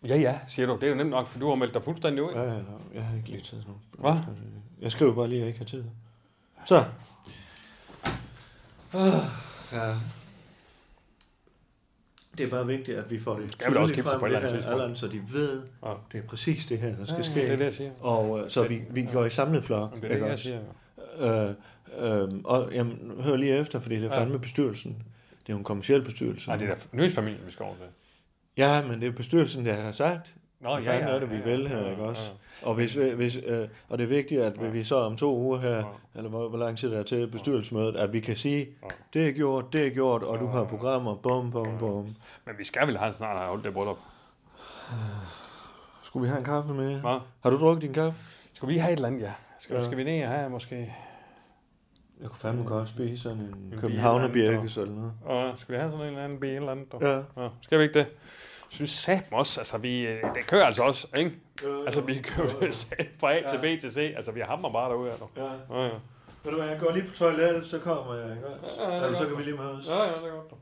Ja, ja, siger du. Det er jo nemt nok, for du har meldt dig fuldstændig ud. Ja, ja, jeg har ikke lige tid nu. Hvad? Jeg skriver bare lige, at jeg ikke har tid. Så. Ah, ja. Det er bare vigtigt, at vi får det tydeligt frem, det her. Allan, så de ved, Ja. det er præcis det her, der skal Ja, ske. Det er det, jeg siger. Og øh, så vi, vi går i samlet flok. Det er det, ikke jeg også? siger. Øh, øh, og jamen, hør lige efter, fordi det er Ja. fandme bestyrelsen. Det er jo en kommersiel bestyrelse. Nej, det er da nyhedsfamilien, vi skal over til. Ja, men det er bestyrelsen, der har sagt. Nå, Hvad fanden er det, vi vil her, ikke også? Og, hvis, hvis, øh, og det er vigtigt, at Ja. vi så om to uger her, Ja. eller hvor, hvor lang tid der er til bestyrelsesmødet, at vi kan sige, Ja. det er gjort, det er gjort, og du Ja. har programmer, bum, bum, bum. Men vi skal vel have snart have holdt det bryllup. Skulle vi have en kaffe med? Hva? Har du drukket din kaffe? Skal vi have et eller andet, ja? Skal, Ja. skal vi ned og have måske? Jeg kunne fandme godt spise sådan en københavnerbjerkes eller noget. Og skal vi have sådan en eller anden bil eller andet? Ja. Ja. Skal vi ikke det? Synes satme også, altså vi, øh, det kører altså også, ikke? Altså, vi kan jo fra A til B til C. Altså, vi hammer bare derude her nu. Ja. Ja, ja. Ved du hvad, jeg går lige på toilettet, så kommer jeg, ikke? Ja, ja, er Eller så kan vi lige mødes. Ja, ja, det er godt.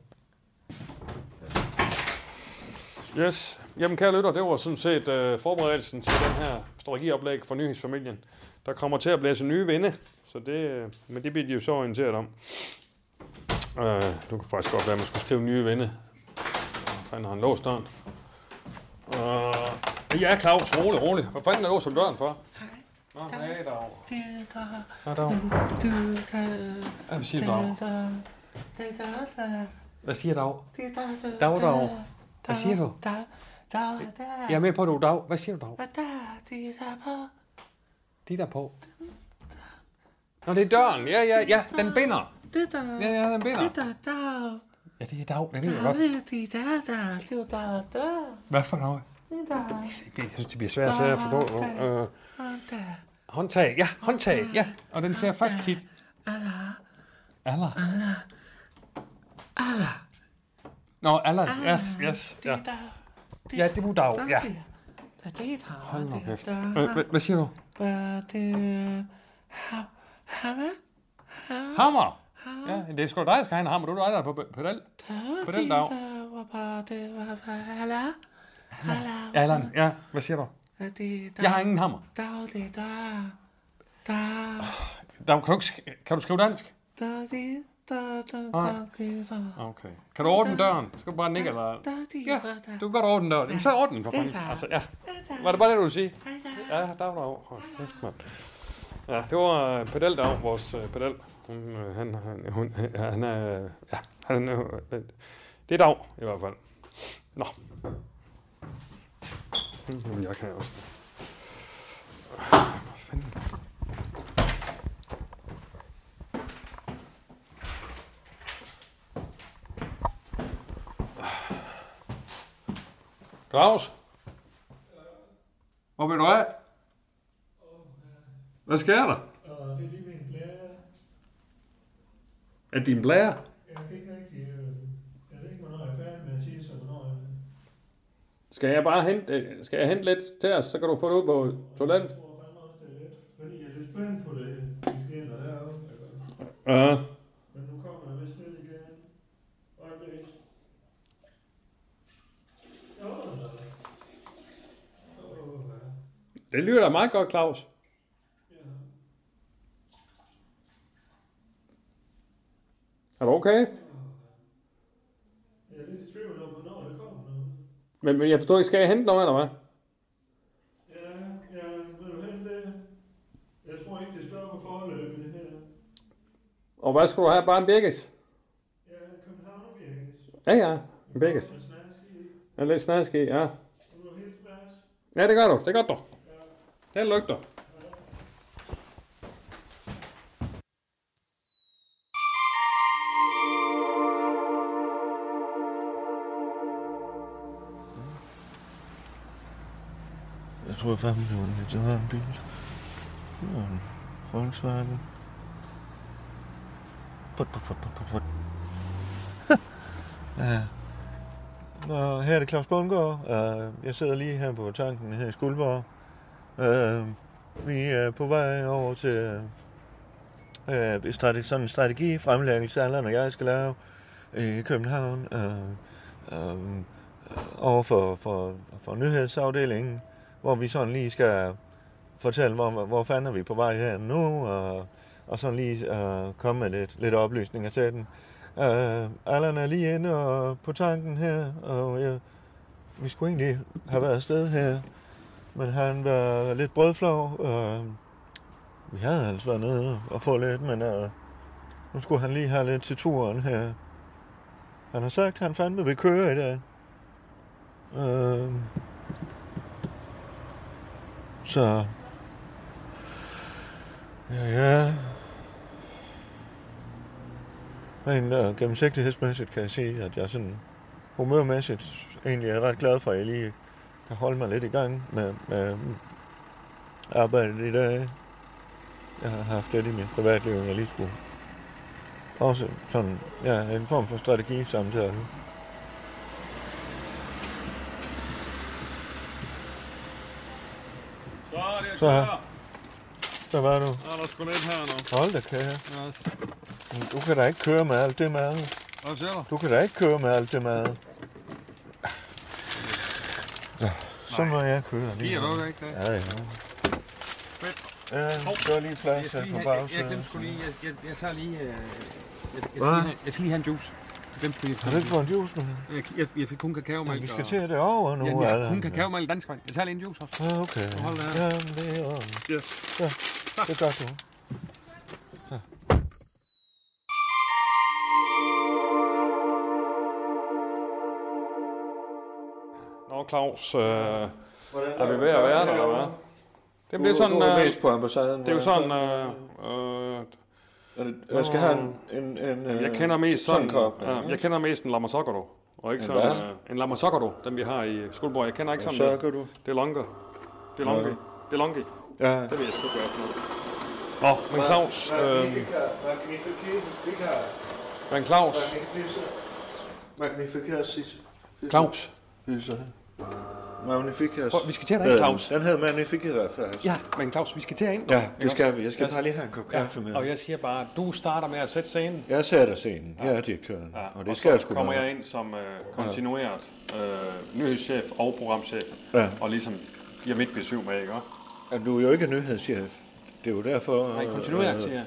Yes. Jamen, kære lytter, det var sådan set uh, forberedelsen til den her strategioplæg for nyhedsfamilien. Der kommer til at blæse nye vinde, så det, øh, men det bliver de jo så orienteret om. Uh, du kan faktisk godt være, at man skulle skrive nye vinde. Fanden har han låst døren. Uh, ja, Claus, rolig, rolig. Hvad fanden er låst om døren for? Nå, hej, dag. Hej, dag. Hvad siger du, dag? Hvad siger du, dag? Dag, dag. Hvad siger du? Jeg er med på, du dag. Hvad siger du, dag? De der på. Nå, det er døren. Ja, ja, ja. Den binder. Ja, ja, den binder. Ja, det er dag. Det ved jeg godt. Hvad for noget? Jeg synes, det bliver svært at forstå. Øh, håndtag. Ja, håndtag. Ja, og den ser fast tit. Allah. Allah. Nå, Allah. Yes, yes. Ja, ja det er dag. Ja. Hold nu kæft. Øh, hvad- siger du? Hammer. Ja, det er sgu dig, der skal have en hammer. Du er dig, der er på pedal. Pedal dag. Ja, Allan. Ja, hvad siger du? Jeg har ingen hammer. Der, kan, du, ikke kan du skrive dansk? Okay. Kan du ordne døren? Skal du bare nikke eller? Ja, du kan godt ordne døren. Jamen, så ordne den for fanden. Altså, ja. Var det bare det, du ville sige? Ja, der var der mand. Ja, det var uh, Pedaldag, vores uh, pedal. Hun, uh, han, han, hun, ja, han er, ja, han, uh, det er dag, i hvert fald. Nå. Jamen, jeg kan også. Hvad fanden? Claus? Hvor vil du af? Hvad sker der? Og det er lige min blære. Er din blære? Jeg kan ikke rigtig... øh, Jeg ved ikke, hvornår jeg er færdig med at sige, så hvornår jeg... Skal jeg bare hente, øh, skal jeg hente lidt til os, så kan du få det ud på toilettet? Ja. Men nu kommer der vist lidt igen. Øjeblik. Det lyder da meget godt, Claus. Er du okay? Jeg er lidt i tvivl om, hvornår det kommer nu. Men, men jeg forstår ikke, skal jeg hente noget, eller hvad? Ja, ja, vil du hente det? Jeg tror ikke, det stopper forløbet, det her. Og hvad skal du have? Bare en birkes? Ja, København Birkes. Ja, ja. En birkes. En lidt snask i, ja. Og du er helt smask. Ja, det gør du. Det gør du. Det lygter. Jeg tror fandme, hvis jeg har en bil. Det en Volkswagen. Put, put, put, put, put, put. ja. Nå, her er det Claus Bundgaard. Uh, jeg sidder lige her på tanken her i Skuldborg. Uh, vi er på vej over til øh, uh, strategi, sådan en strategi fremlæggelse, Allan og jeg skal lave i København. Uh, uh, over for, for, for nyhedsafdelingen hvor vi sådan lige skal fortælle, hvor, hvor fanden er vi på vej her nu, og, og sådan lige uh, komme med lidt, lidt oplysninger til den. Uh, Allan er lige inde og på tanken her, og ja, vi skulle egentlig have været afsted her, men han var lidt brødflov. Uh, vi havde altså været nede og få lidt, men uh, nu skulle han lige have lidt til turen her. Han har sagt, at han fandme vil køre i dag. Uh, så... Ja, ja. Men uh, øh, gennemsigtighedsmæssigt kan jeg sige, at jeg sådan humørmæssigt egentlig er ret glad for, at jeg lige kan holde mig lidt i gang med, med arbejdet i dag. Jeg har haft det i mit privatliv, jeg lige skulle også sådan, ja, en form for strategi samtidig. Så er her. Så var du. er der sgu lidt her nu. Hold da kære. Du kan da ikke køre med alt det mad. Hvad siger du? Du kan da ikke køre med alt det mad. Ja, så må jeg køre lige. Giver nu. du ikke det? Ja, ja. Ja, så er lige plads her på bagsædet. skulle lige... Jeg, jeg, jeg tager lige... Øh, jeg, jeg, Hvad? have, jeg skal lige have en juice. Dem skulle Har du ikke fået en juice nu? jeg, jeg, jeg fik kun kakaomælk. Vi skal til det over nu, Ja, har kun kakaomælk dansk vand. Jeg tager lige en juice også. Ja, okay. Hold da her. Ja, det er orden. Yes. Ja, det gør du. Nå, Claus, øh, er vi ved at være der, eller hvad? Det bliver sådan... Du er Øh, mest på ambassaden. det er jo sådan... Øh, øh, Jeg skal have en... en, en øh, jeg kender mest sådan sådan... en kop. ja, jeg kender mest en Lamasokoro. Og ikke En sådan... Øh, en Lamasokoro, den vi har i Skuldborg. Jeg kender ikke sådan... Du. Det er longe. Det er longe. Ja. Det er longe. Ja. Det ved jeg sgu er for noget. Nå, men Claus... Øh, men Claus... Claus. Magnificat. Prøv, vi skal til dig, Claus. Den hedder Magnificat faktisk. Ja, men Claus, vi skal til ind. Ja, det skal vi. Jeg skal bare lige have en kop kaffe med. Og jeg siger bare, du starter med at sætte scenen. Jeg sætter scenen. Jeg er direktøren. Ja, Og det skal jeg sgu kommer nok. jeg ind som øh, kontinueret øh, nyhedschef og programchef. Ja. Og ligesom giver mit besøg med, ikke? Og Du er jo ikke nyhedschef. Det er jo derfor... Nej, kontinueret, siger jeg.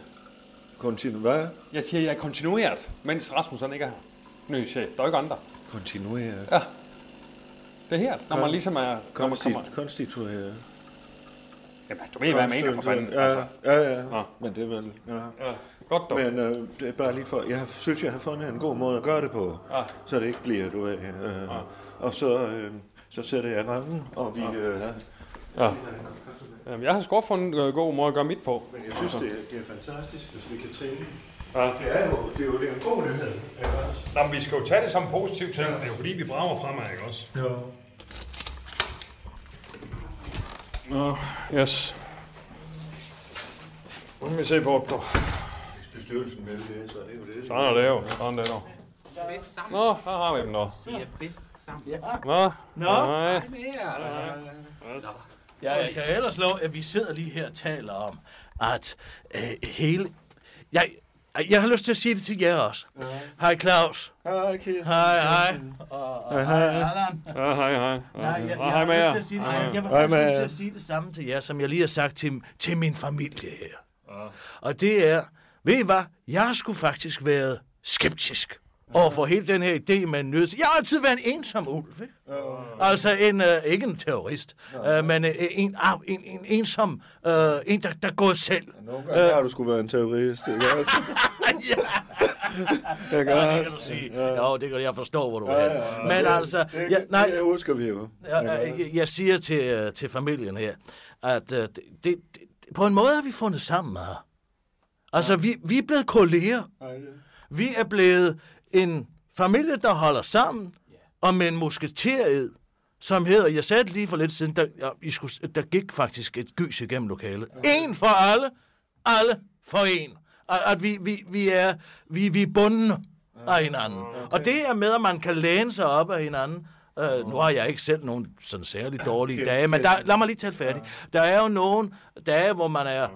Kontinu... Hvad? Jeg siger, jeg er kontinueret, mens Rasmus han ikke er her. Nyhedschef. Der er jo ikke andre. Kontinueret. Ja. Det er her, når man ligesom er... Når man kommer... Konstit, konstitueret. Jamen, du ved, hvad jeg mener, for fanden. Ja, Altså. ja, ja. Ja. Men det er vel... Ja. Ja, godt dog. Men øh, det er bare lige for... Jeg synes, jeg har fundet en god måde at gøre det på. Ja. Så det ikke bliver, du ved... Øh, Og så, øh, så sætter jeg rammen, og vi... Øh, Ja. Jeg har sgu fundet en øh, god måde at gøre mit på. men jeg synes, det er, det er fantastisk, hvis vi kan tænke. Ja. Det er jo, det er jo det er en god nyhed. også? Nå, men vi skal jo tage det som en positiv ting. Det er jo fordi, vi brager fremad, ikke også? Jo. Nå, yes. Nu kan vi se på det. Hvis bestyrelsen vil det, så er det jo det. Sådan er det jo. Sådan er det jo. bedst sammen. Nå, her har vi dem nå. Vi er bedst sammen. Ja. Nå, Nå. nej. Ja, jeg kan ellers love, at vi sidder lige her og taler om, at øh, hele... Jeg, jeg har lyst til at sige det til jer også. Hej Claus. Hej, Kirsten. Hej, hej. Og, og hej, Allan. Ja, hej, hej. Nej, jeg, jeg, Og hej har med lyst jer. til at sige det. Jeg, jeg var Hej faktisk med lyst jer. til at sige det samme til jer, som jeg lige har sagt til, til min familie her. Og det er, ved I hvad, jeg skulle faktisk været skeptisk over for hele den her idé med en nøds. Jeg har altid været en ensom ulv, ikke? Altså en, øh, ikke en terrorist, øh, men øh, en, ah, en, en ensom, øh, en der, der går selv. Nogle gange har du skulle være en terrorist, ikke også? ja, ja, det kan du sige. Jo, det kan jeg forstå, hvor du Ja, er. ja, Men det- altså, det, ja, nej, det husker vi jo. jeg, jeg, jeg siger til, øh, til familien her, at øh, det, det, på en måde har vi fundet sammen her. Altså, vi, vi er blevet kolleger. Nej, det- Vi er blevet en familie, der holder sammen, og med en musketered, som hedder, jeg sagde det lige for lidt siden, der, ja, I skulle, der gik faktisk et gys igennem lokalet. En for alle, alle for en. At, at vi, vi, vi, er, vi, vi er bundne af hinanden. Og det er med, at man kan læne sig op af hinanden. Uh, nu har jeg ikke selv nogen sådan særlig dårlige dage, men der, lad mig lige tale færdig. Der er jo nogle dage, hvor man er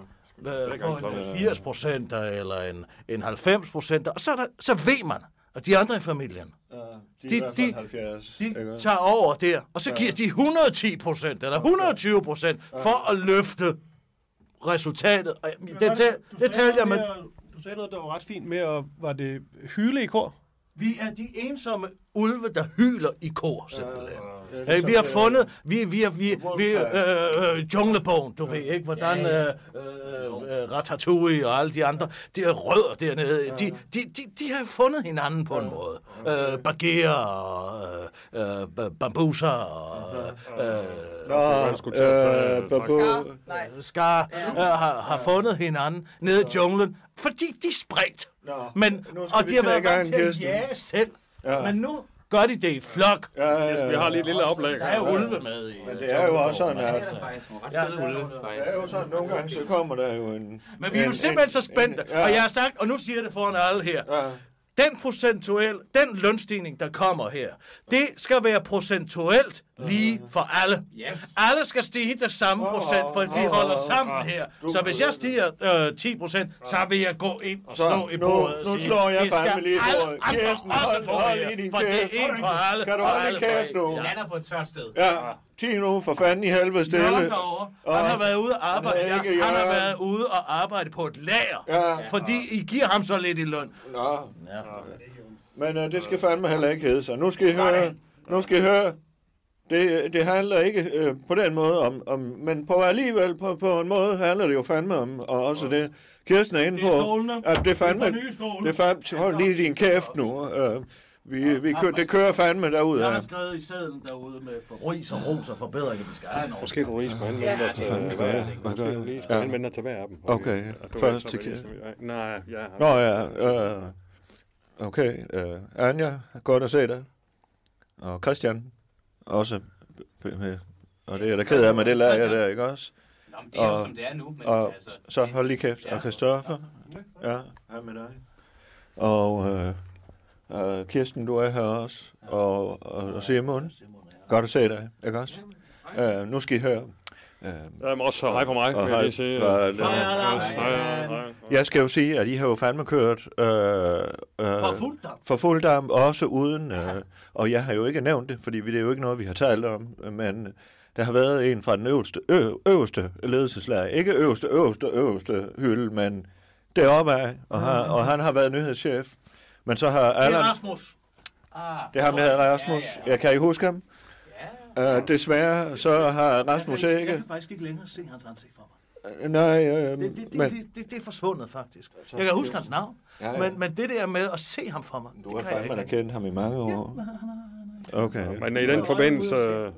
øh, på en 80 procent eller en, en 90 procent, og så, er der, så ved man, at de andre i familien, Ja, de, De- de- 70. de ikke tager over der, og så giver de 110 procent eller 120 procent for at løfte resultatet. Og det, det, det talte jeg med. Du sagde noget, der var ret fint med, at var det hyle i kor? Vi er de ensomme ulve, der hyler i kor, simpelthen. Ja, Hey, vi har fundet, vi, vi, har, vi, vi øh, øh, junglebogen, du ved ikke, hvordan øh, øh, øh, Ratatouille og alle de andre, de er rødder dernede, de, de, de, de har fundet hinanden på en måde. Øh, Bagheera og øh, øh, Bambusa og øh, øh, øh, har, har fundet hinanden nede i junglen, fordi de er spredt. Men, nu skal og de har været vant til at jage selv. Ja. Men nu gør de det i flok. Ja, ja, ja. Vi har lige et lille oplæg. Der er jo ulve med i. Men det er jo også sådan, at Det er faktisk nogle ret fede ulve, det er jo sådan, nogle gange så kommer der jo en... Men vi er jo en- simpelthen så spændte. ja. Og jeg har sagt, og nu siger jeg det foran alle her. Ja. den procentuel, den lønstigning, der kommer her, det skal være procentuelt lige for alle. Yes. Alle skal stige det samme procent, for at vi holder sammen her. Så hvis jeg stiger øh, 10 procent, så vil jeg gå ind og Så, slå i nu- bordet og nu sige, slår jeg fandme lige i alle bordet. andre Kirsten, også få her, For det er en for alle, Kan du og holde alle kæft nu? Jeg lander på et tørt sted. Ja, 10 nu for fanden i helvede stille. Han har været ude og arbejde. Han ikke Ja, han har været ude og arbejde på et lager. Ja. Fordi I giver ham så lidt i løn. Nå. Men uh, det skal fandme heller ikke hedde sig. Nu skal I høre. Nu skal I høre. Det, det handler ikke øh, på den måde om, om, men på alligevel på, på en måde handler det jo fandme om, og også det, Kirsten er inde Det er på, stolene. at det fandme, Det er det fandme, hold lige din kæft nu, øh, vi, vi kø, det kører fandme derud Jeg har skrevet i sædlen derude med for ris og ros og forbedringer, vi skal have en Måske du lige skal anvende dig til jeg? Måske du lige skal Ja. anvende dig til hver af dem. Okay, først til Kirsten. Nej, ja. Nå ja, øh, okay, øh, Anja, godt at se dig. Og Christian, også. med- Og det er da ked af med det lager jeg der, ikke også? Nå, men det er jo Og- som det er nu. Men Og altså, så hold lige kæft. Og Christoffer, ja, hej med dig. Og øh, øh, Kirsten, du er her også. Og, og, og Simon, godt at se dig, ikke også? Øh, nu skal I høre. Øh, Jamen også hej for mig, Og jeg hej lige sige. fra- Hej, Hej, hej, hej. jeg skal jo sige, at I har jo fandme kørt øh, øh, For fuld damp, også uden, øh, og jeg har jo ikke nævnt det, fordi det er jo ikke noget, vi har talt om, men der har været en fra den øverste, ø, øverste ledelseslag, ikke øverste, øverste, øverste hylde, men deroppe af, og, har, og han har været nyhedschef. Men så har Det er Allan, Rasmus. Ah, det er ham, der hedder Rasmus, Ja, ja. jeg kan I huske ham? Uh, desværre, så har Rasmus Jeg ikke, kan faktisk ikke længere se hans ansigt for mig. Øh, nej, øh, Det, det, det, men det, det, det er forsvundet faktisk. Jeg kan huske hans navn, Ja, ja. men, men det der med at se ham for mig, du det har kan jeg fandme da kendt ham i mange år. Okay. Men i den forbindelse,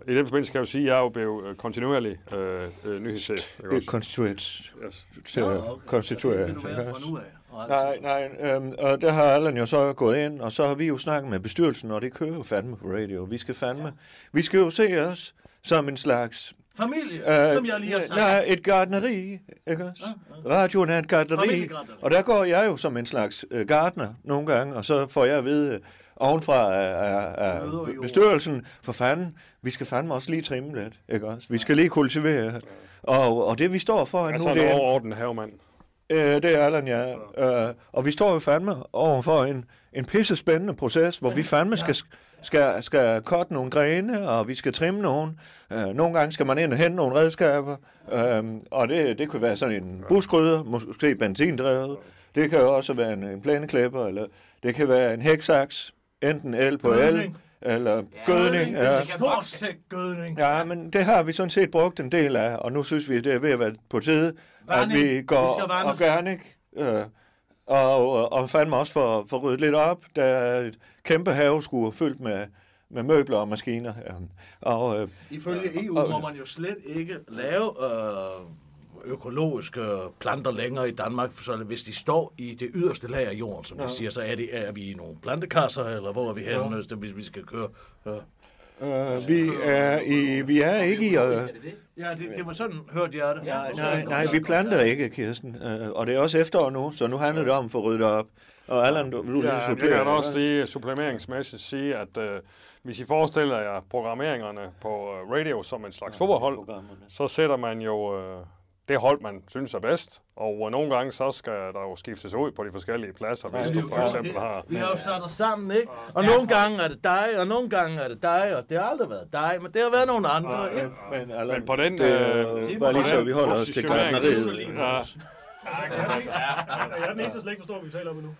i den forbindelse kan jeg jo sige, at jeg er jo blevet øh, kontinuerlig øh, øh, nyhedschef. Det er også? constituents Yes. til at konstituere. Det vil du være fra nu af. Og Nej, nej, øhm, og der har Allan jo så gået ind, og så har vi jo snakket med bestyrelsen, og det kører jo fandme på radio. Vi skal fandme, vi skal jo se os som en slags, Familie, øh, som jeg lige har sagt. nej, et gardneri, ikke også? Radioen er et gardneri, og der går jeg jo som en slags øh, gardner nogle gange, og så får jeg at vide øh, ovenfra af, bestyrelsen, for fanden, vi skal fandme også lige trimme lidt, ikke også? Vi skal lige kultivere, og, og det vi står for er nu, sådan det en er... overordnet havemand. Øh, det er Allan, ja. Øh, og vi står jo fandme overfor en, en pisse spændende proces, hvor vi fandme skal, skal, skal cutte nogle grene, og vi skal trimme nogen. Øh, nogle gange skal man ind og hente nogle redskaber, øh, og det, det kunne være sådan en buskrydder, måske benzindrevet. Det kan jo også være en, en plæneklipper, eller det kan være en hæksaks, enten el på el, Gødning. eller gødning. Ja. det kan Stort gødning. Ja, men det har vi sådan set brugt en del af, og nu synes vi, det er ved at være på tide, at Vanding. vi går Vi organic, øh, og, og, og fandme også for, for ryddet lidt op. Der er et kæmpe haveskur fyldt med, med møbler og maskiner. Ja. Og, øh, Ifølge EU må man jo slet ikke lave øh, økologiske planter længere i Danmark, så hvis de står i det yderste lag af jorden, som de siger, så er, de, er vi i nogle plantekasser, eller hvor er vi henne, ja. hvis vi skal køre? Ja, øh, vi, er i, vi er ikke i... Øh, ja det, det var sådan, hørte jeg det. nej, nej, nej, vi planter ikke, Kirsten. Øh, og det er også efterår nu, så nu handler det om at få ryddet op. Og Allan, du, du Ja, lige jeg supplere, kan da også lige supplementeringsmæssigt sige, at øh, hvis I forestiller jer programmeringerne på radio som en slags fodboldhold, så sætter man jo øh, det hold, man synes er bedst. Og øh, nogle gange så skal der jo skiftes ud på de forskellige pladser, hvis Vi du er for eksempel har... Vi har jo sat os sammen, ikke? Og nogle gange er det dig, og nogle gange er det dig, og det har aldrig været dig, men det har været nogle andre, ikke? Men, Allan, Men på den, det øh, bare lige så, vi holder os til gardneriet. Ja, Jeg er den eneste, der slet ikke forstår, hvad vi taler om endnu.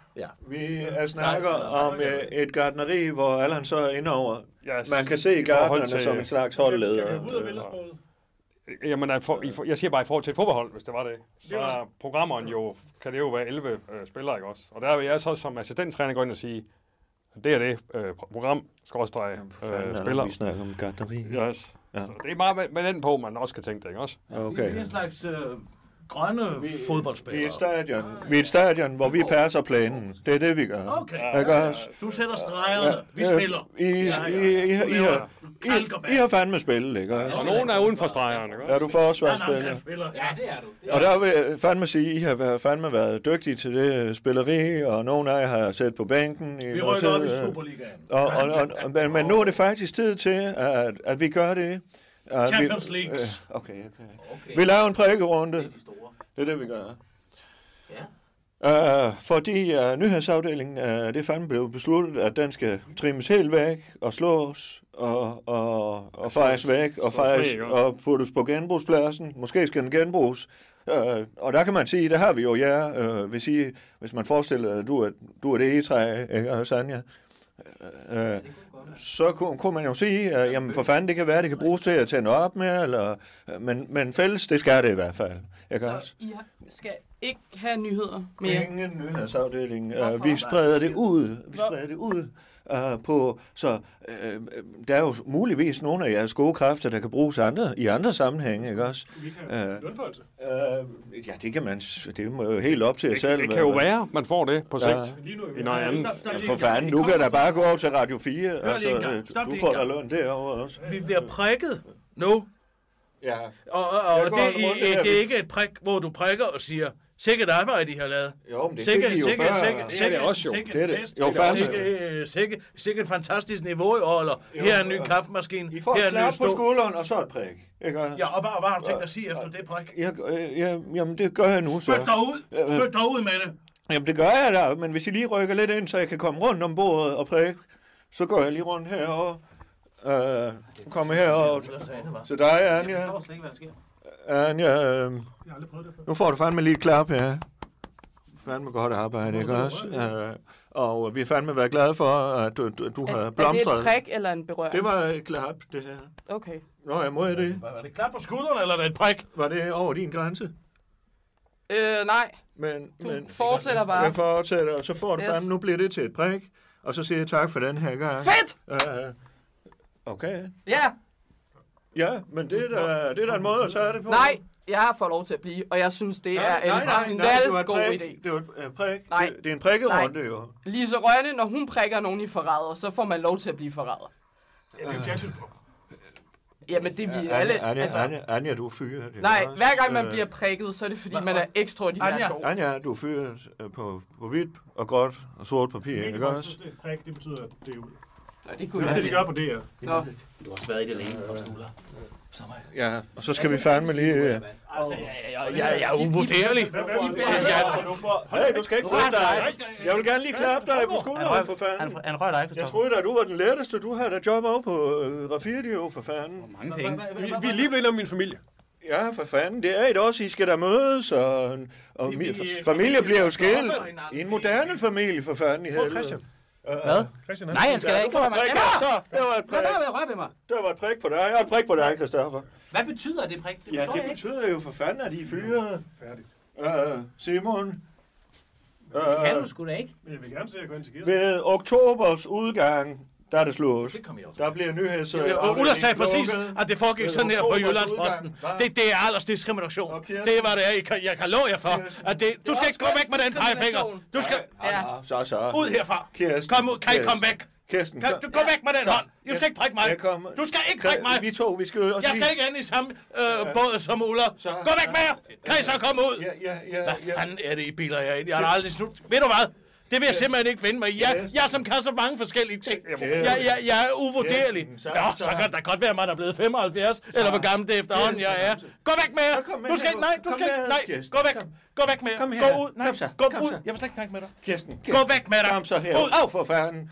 Vi er snakker om øh, et gardneri, hvor Allan så er inde over. yes. Man kan se gardnerne som en slags holdleder. ud af billedsproget? Jamen, at for, i for, jeg siger bare i forhold til et fodboldhold, hvis det var det. Så er programmeren jo, kan det jo være 11 øh, spillere, ikke også? Og der vil jeg så som assistenttræner gå ind og sige, det er det øh, program, skråstreg, øh, spiller. Vi snakker om gardneri. Yes. Ja. Så det er meget med, med den på, man også kan tænke det, ikke også? Vi er Okay. en slags øh, grønne Vi er fodboldspillere. et stadion, vi er et stadion, hvor vi passer plænen. Det er det, vi gør. Okay. Ikke også? Du sætter stregerne. Vi Øh, spiller. I, I, I, I, I, har, I, I har fandme spillet, ikke også? Og nogen er uden for stregerne, ikke? Er du forsvarsspiller? spiller. Ja, det er du. Det er Og der vil jeg fandme sige, at I har været, fandme været dygtige til det spilleri, og nogle af jer har siddet på bænken. I Vi rykker op i Superligaen. Og, og, og, og, men, men nu er det faktisk tid til, at, at vi gør det. Champions vi, Leagues. Øh, okay, okay. okay. Vi laver en prikkerunde. Det er de store. Det er det, vi gør. Ja. Uh, fordi uh, nyhedsafdelingen, uh, det er fandme blevet besluttet, at den skal trimmes helt væk og slås og, og, og fejes væk og, ja. og puttes på genbrugspladsen. Måske skal den genbruges. Uh, og der kan man sige, der har vi jo jer, uh, hvis, I, hvis man forestiller at du er, du er det egetræ, ikke, og Sanja? Uh, så kunne, kunne man jo sige, at jamen for fanden, det kan være, det kan bruges til at tænde op med, eller, men, men fælles, det skal det i hvert fald. Ikke også? Så I har, skal ikke have nyheder mere. Ingen nyhedsafdeling. Hvorfor? Uh, vi spreder det ud. Vi spreder det ud. Uh, på, så uh, der er jo muligvis nogle af jeres gode kræfter, der kan bruges andre, i andre sammenhænge, ikke også? Vi kan Øh. Uh, ja, det kan man, det må jo helt op til jer selv. det kan jo være, man får det på sigt. Ja. Lige nu vi I noget andet. Stop, stop Ja, lige for fanden, kommer kan da fra- bare gå over til Radio 4. lige en gang. øh, Stop du får da løn derovre også. Vi bliver prikket nu. Ja. Og, og, og det, i, her, det er hvis- ikke et prik, hvor du prikker og siger, sikkert arbejde, I har lavet. Jo, men det Sikke, fik I jo sikke, før. sikke, Det er det også jo. sikke Det er det. fest. Jo, fandme. Sikke, sikke, sikke et fantastisk niveau i år, eller her er en ny kaffemaskine, I får her er et en på skulderen, og så et prik. Ikke? Ja, og hvad, og hvad har du tænkt at sige efter det prik? Jeg, øh, jeg, jamen, det gør jeg nu så. Spyt dig ud! Spyt dig ud med det! Jamen, det gør jeg da, men hvis I lige rykker lidt ind, så jeg kan komme rundt om bordet og prikke, så går jeg lige rundt herover. Øh, kommer herover til dig, Jeg Anja. forstår slet ikke, hvad der sker. Anja, øh, Jeg har aldrig prøvet det før. nu får du fandme lige et klap her. Fandme godt arbejde, ikke også? Øh, og vi har fandme været glade for, at du, du, du Er, har er det et blomstret. prik eller en berøring? Det var et klap, det her. Okay. Nå, jeg må jeg det. Var det klap på skulderen, eller er det et prik? Var det over din grænse? Øh, nej. Men, Du men, fortsætter bare. Jeg fortsætter, og så får du Yes. fandme, nu bliver det til et prik. Og så siger jeg tak for den her gang. Fedt! Øh, okay. Ja. Ja, men det er da, det er da en måde at tage det på. Nej, jeg får lov til at blive, og jeg synes, det er en nej, nej, nej, det var et god prik. idé. Det var et uh, prik. Nej. Det, det er en prikkerunde, jo. Lise Rønne, når hun prikker nogen i forræder, så får man lov til at blive forræder. Det er jo fjernsynsprogram. Jamen, det er vi Anja, alle... Anja, altså, Anja, Anja, du er fyret. nej, også? hver gang man Øh, bliver prikket, så er det fordi, man er ekstraordinært Anja. god. Anja, du er fyret øh, på, på hvidt og gråt og sort papir, ikke også? Det prik, det betyder, at det er ud. Nå, det Det kunne er det, de gør på det. Nå. Du har været i det længe for Stula. Ja, og så skal vi fandme lige... Altså, jeg, jeg, Jeg, jeg er uvurderlig. Hey, du skal ikke flytte dig. Jeg vil gerne lige klappe dig på skulderen, for fanden. han rører dig, Jeg troede da, du var den letteste. Du havde da job over på øh, Rafidio, for fanden. Mange penge. Vi, er lige blevet om min familie. Ja, for fanden. Det er et også, I skal der mødes, og, og Vi- mi, vi- familie, bliver jo skilt. I en moderne familie, for fanden i helvede. Christian. Hvad? Christian, han Nej, han skal da ikke du få mig. prik. Der var et Lad prik. være med at røre ved mig. Der var et prik på dig, og et prik på dig, Christoffer. Hvad betyder det prik? Det Ja, det jeg betyder jo for fanden, at I er fyret. Færdigt. Uh, Simon. Kan du Uh, sgu da ikke? Men jeg vil gerne se at gå ind til Kirsten. ved oktobers udgang, der er det slut. Det kom jeg også. Der bliver nyheds... Og Ulla sagde præcis, at det foregik sådan her på Jyllandsposten. Det, det er aldersdiskrimination. Kirsten- Det er, hvad det kan, jeg kan love jer for, at det, du skal ikke gå også væk med den pegefinger. Du skal Ja. Så, så. ud herfra. Kirsten. Kom ud. Kan I komme væk? Kirsten, Kan, du gå væk med den hånd. Du skal ikke prikke mig. Jeg. Du skal ikke prikke mig. Vi to, vi skal også Jeg skal ikke ind i samme øh, båd som Ulla. Så- Gå væk med jer. Kan I så komme ud? Ja, ja, ja, Hvad ja. fanden er det, I biler jer ind? Jeg har aldrig slut. Ved du hvad? Det vil jeg simpelthen ikke finde mig i. Jeg, jeg som kan så mange forskellige ting. Jeg, jeg, jeg er uvurderlig. Så- Nå, så- så kan det da godt være, at man er blevet 75, eller hvor gammel det efterhånden jeg er. Gå væk med jer. Så Du skal ikke, nej, du skal ikke, nej, gå væk. Gå væk med jer. Gå ud, nej, så. gå ud. så. Jeg vil slet ikke snakke med dig. Kirsten, Gå væk med dig. Kom så her. Ud. For fanden.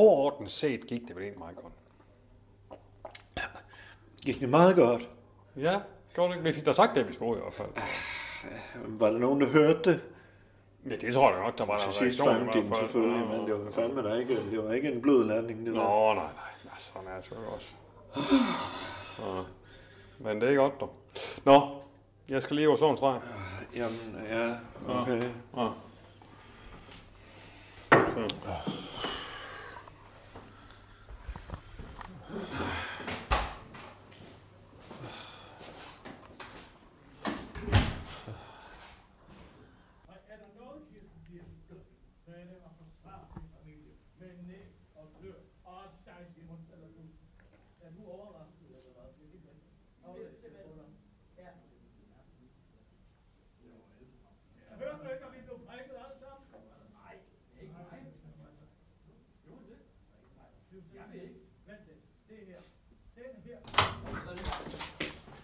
Overordnet set gik det vel egentlig meget godt. Gik det meget godt? Ja, gjorde det? Vi fik da sagt det, vi skulle i hvert fald. Var der nogen, der hørte det? Ja, det tror jeg nok, der var der Til sidst fandt de selvfølgelig, men det var fandme der ikke, det var ikke en blød landing, det der. Nå, nej, nej. nej sådan er det selvfølgelig også. Ja. Men det er godt, dog. Nå, jeg skal lige over sådan en streg. Jamen, ja, okay. Ja.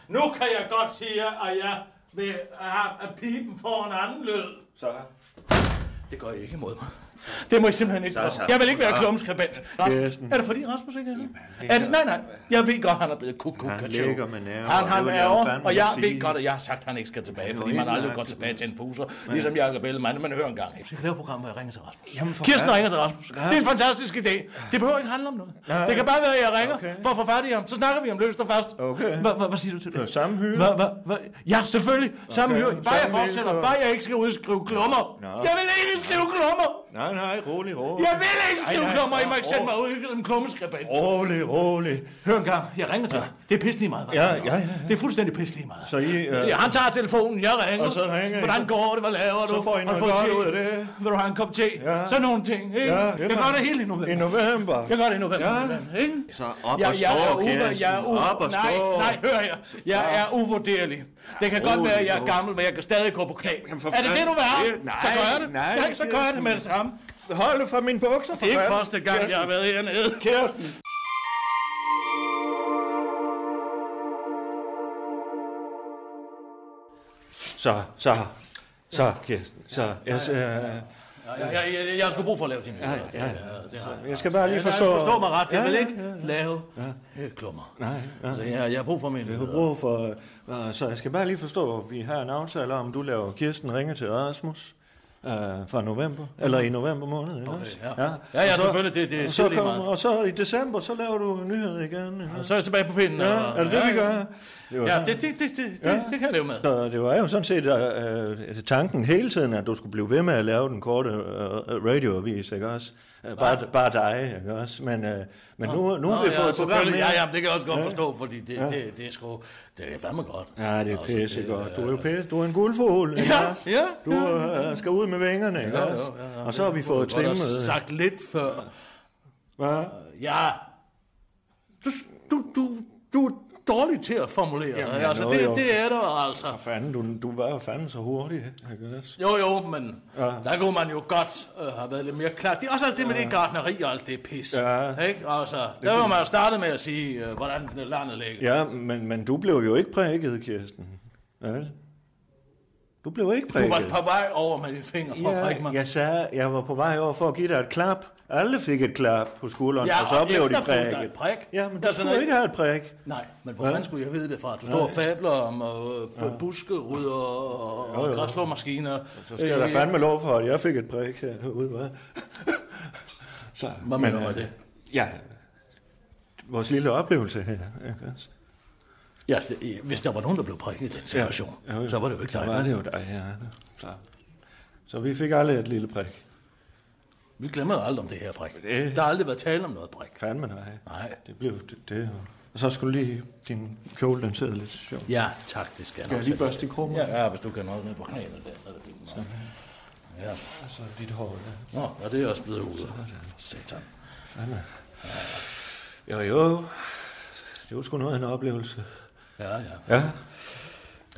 Nu kan jeg godt sige, at jeg vil have, at pipen får en anden lød. Så, Det går ikke imod mig. Det må I simpelthen ikke Så, så. Jeg vil ikke være Så. klumskribent. Rasmus, er det fordi Rasmus ikke er her? Er det, nej, nej. Jeg ved godt, han er blevet kuk kuk Han ligger med nerver, Han har jeg nerver, og jeg ved godt, at jeg har sagt, at han ikke skal tilbage, fordi man aldrig går tilbage til en fuser. Ligesom Jacob Ellemann, man hører en gang. Jeg skal lave et program, hvor jeg ringer til Rasmus. Jamen, Kirsten ringer til Rasmus. Det er en fantastisk idé. Det behøver ikke handle om noget. Det kan bare være, at jeg ringer for at få fat i ham. Så snakker vi om løst og fast. Hvad siger du til det det? samme hyre. Hva- hva- hva- Ja, selvfølgelig. Samme Okay, hyre. Bare jeg fortsætter. Bare jeg ikke skal udskrive klummer. Jeg vil ikke skrive klummer. Nej, nej, rolig, rolig. Jeg vil ikke skrive Nej, nej, klummer. I må ikke sende mig ud som klummeskribent. Rolig, rolig. Hør en gang. Jeg ringer til dig. Det er pisselig meget. Ja, jeg ja, ja, ja. Det er fuldstændig pisselig meget. Så I, øh, Ja, han tager telefonen, jeg ringer. Og så ringer I. Hvordan går det? Hvad laver du? Så får I noget godt te? ud af det. Vil du have en kop te? Ja. Sådan nogle ting, ikke? Ja, det jeg gør det hele i november. I november. Jeg gør det i november, Ja. ja. ikke? Så op jeg, og jeg er stå, jeg er uve, Op og nej, stå. nej, hør her. Jeg er uvurderlig. Det kan godt være, at jeg er gammel, men jeg kan stadig gå på knæ. Jamen, for Er det det, du vil have? Nej, så gør jeg det. nej, nej så gør jeg det med det samme. Hold det fra mine bukser, for Det er ikke fanden. første gang, jeg har været hernede. Kirsten. Så, så, så, Kirsten. Så, jeg, øh, Jeg, jeg, jeg, jeg skal brug for at lave din ja, ja, ja. jeg. jeg skal bare lige forstå... Forstå mig ret, jeg vil ikke lave ja. klummer. Nej, ja. Altså, jeg, jeg har brug for min Jeg har brug for... Uh, så jeg skal bare lige forstå, at vi har en aftale om, du laver Kirsten ringer til Rasmus uh, fra november, eller i november måned, ikke Okay, også? ja. Ja, ja, Og så- selvfølgelig, det- det er og så, meget. og så i december, så laver du nyheder igen. ikke? Så er jeg tilbage på pinden. Ja, og- er det det, vi gør? Det var Ja, sådan- det, det, det, det, Ja. det, det kan jeg leve med. Så det var jo sådan set uh, tanken hele tiden, at du skulle blive ved med at lave den korte uh, radioavis, ikke også? Uh, bare, bare dig, ikke også? Men, uh, men nu, nu har vi Nå, fået ja, et program med. Ja, ja, det kan jeg også godt Ja. forstå, fordi det, Ja. det, det er sgu, det er fandme godt. Ja, det er Altså, pisse det, godt. Du er jo pisse. Du er en guldfugl, ikke Ja, også? ja, Du uh, skal ud med vingerne, ikke Ja, også? ja, ja, ja. Og så har vi Det fået trimmet... sagt lidt før. Hvad? Ja, du, du, du, dårlig til at formulere. Jamen, altså, det, jo- det er der altså. For fanden, du, du var jo fanden så hurtig? Jo, jo, men Ja. ja. der kunne man jo godt øh, have været lidt mere klar. Det er også alt det med det gartneri og alt det pis. Ja. Ikke? Altså, der var man startet med at sige, øh, hvordan landet ligger. Ja, men, men du blev jo ikke prikket, Kirsten. Vel? Du blev ikke Du prikket. var på vej over med dine fingre for at Ja, mig. jeg sagde, jeg var på vej over for at give dig et klap. Alle fik et klap på skulderen, Ja, og så og blev de prikket. et prik. Ja, men Der du skulle noget- ikke have et prik. Nej, men hvor Hvad? fanden skulle jeg vide det fra? Du står og fabler om øh, buskerud og, og jo. græsslåmaskiner. Så skal jeg da fandme lov for, at jeg fik et prik herude, hva'? Så, Hvad mener du med øh, det? Ja, vores lille oplevelse her, ikke også? Ja, det, hvis der var nogen, der blev prikket i den situation, Ja, jo, jo. så var det jo ikke Så dig. var vel? det jo dig, ja. Så, så vi fik aldrig et lille prik. Vi glemmer jo aldrig om det her prik. Det- Der har aldrig været tale om noget prik. Fandme nej. Nej. Det blev det. det og så skulle lige din kjole, den sidder lidt sjovt. Ja, tak, det skal jeg Skal jeg lige børste i krummer? Ja, ja, hvis du kan noget ned på knæene der, så er det fint. nok. Ja. Og så dit hår der. Nå, ja, det er også blevet ude. For satan. Fandme. Jo, jo. Det var sgu noget af en oplevelse. Ja, ja. Ja,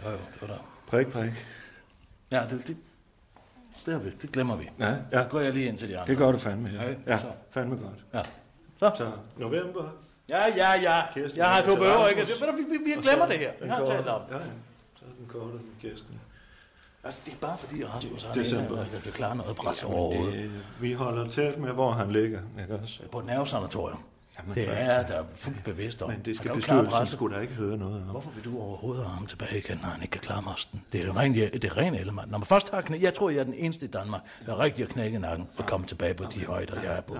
Jo, jo, det var der. prik, prik. Ja, det, det, det, har vi, det glemmer vi. Ja, ja. Så går jeg lige ind til de andre. Det gør du fandme, ja. Okay, Ja, så. fandme godt. Ja. Så. Så november. Ja, ja, ja. Kirsten, Ja, jeg du behøver ikke at du, vi, vi, vi glemmer så det her. Vi har korte. talt om. Ja, ja. Så er den korte med Kirsten. Altså, det er bare fordi, Rasmus han December. ikke kan klare noget pres overhovedet. Det, vi holder tæt med, hvor han ligger, ikke også? På et nervesanatorium. Jamen, det er der er fuldt bevidst om. Men det skal bestyrelsen skulle da ikke høre noget om. Hvorfor vil du overhovedet have ham tilbage igen, når han ikke kan klare mosten? Det er jo rent, det er rent element. Når man først har knæ... Jeg tror, jeg er den eneste i Danmark, der rigtig har knækket nakken og komme tilbage på de højder, jeg er på.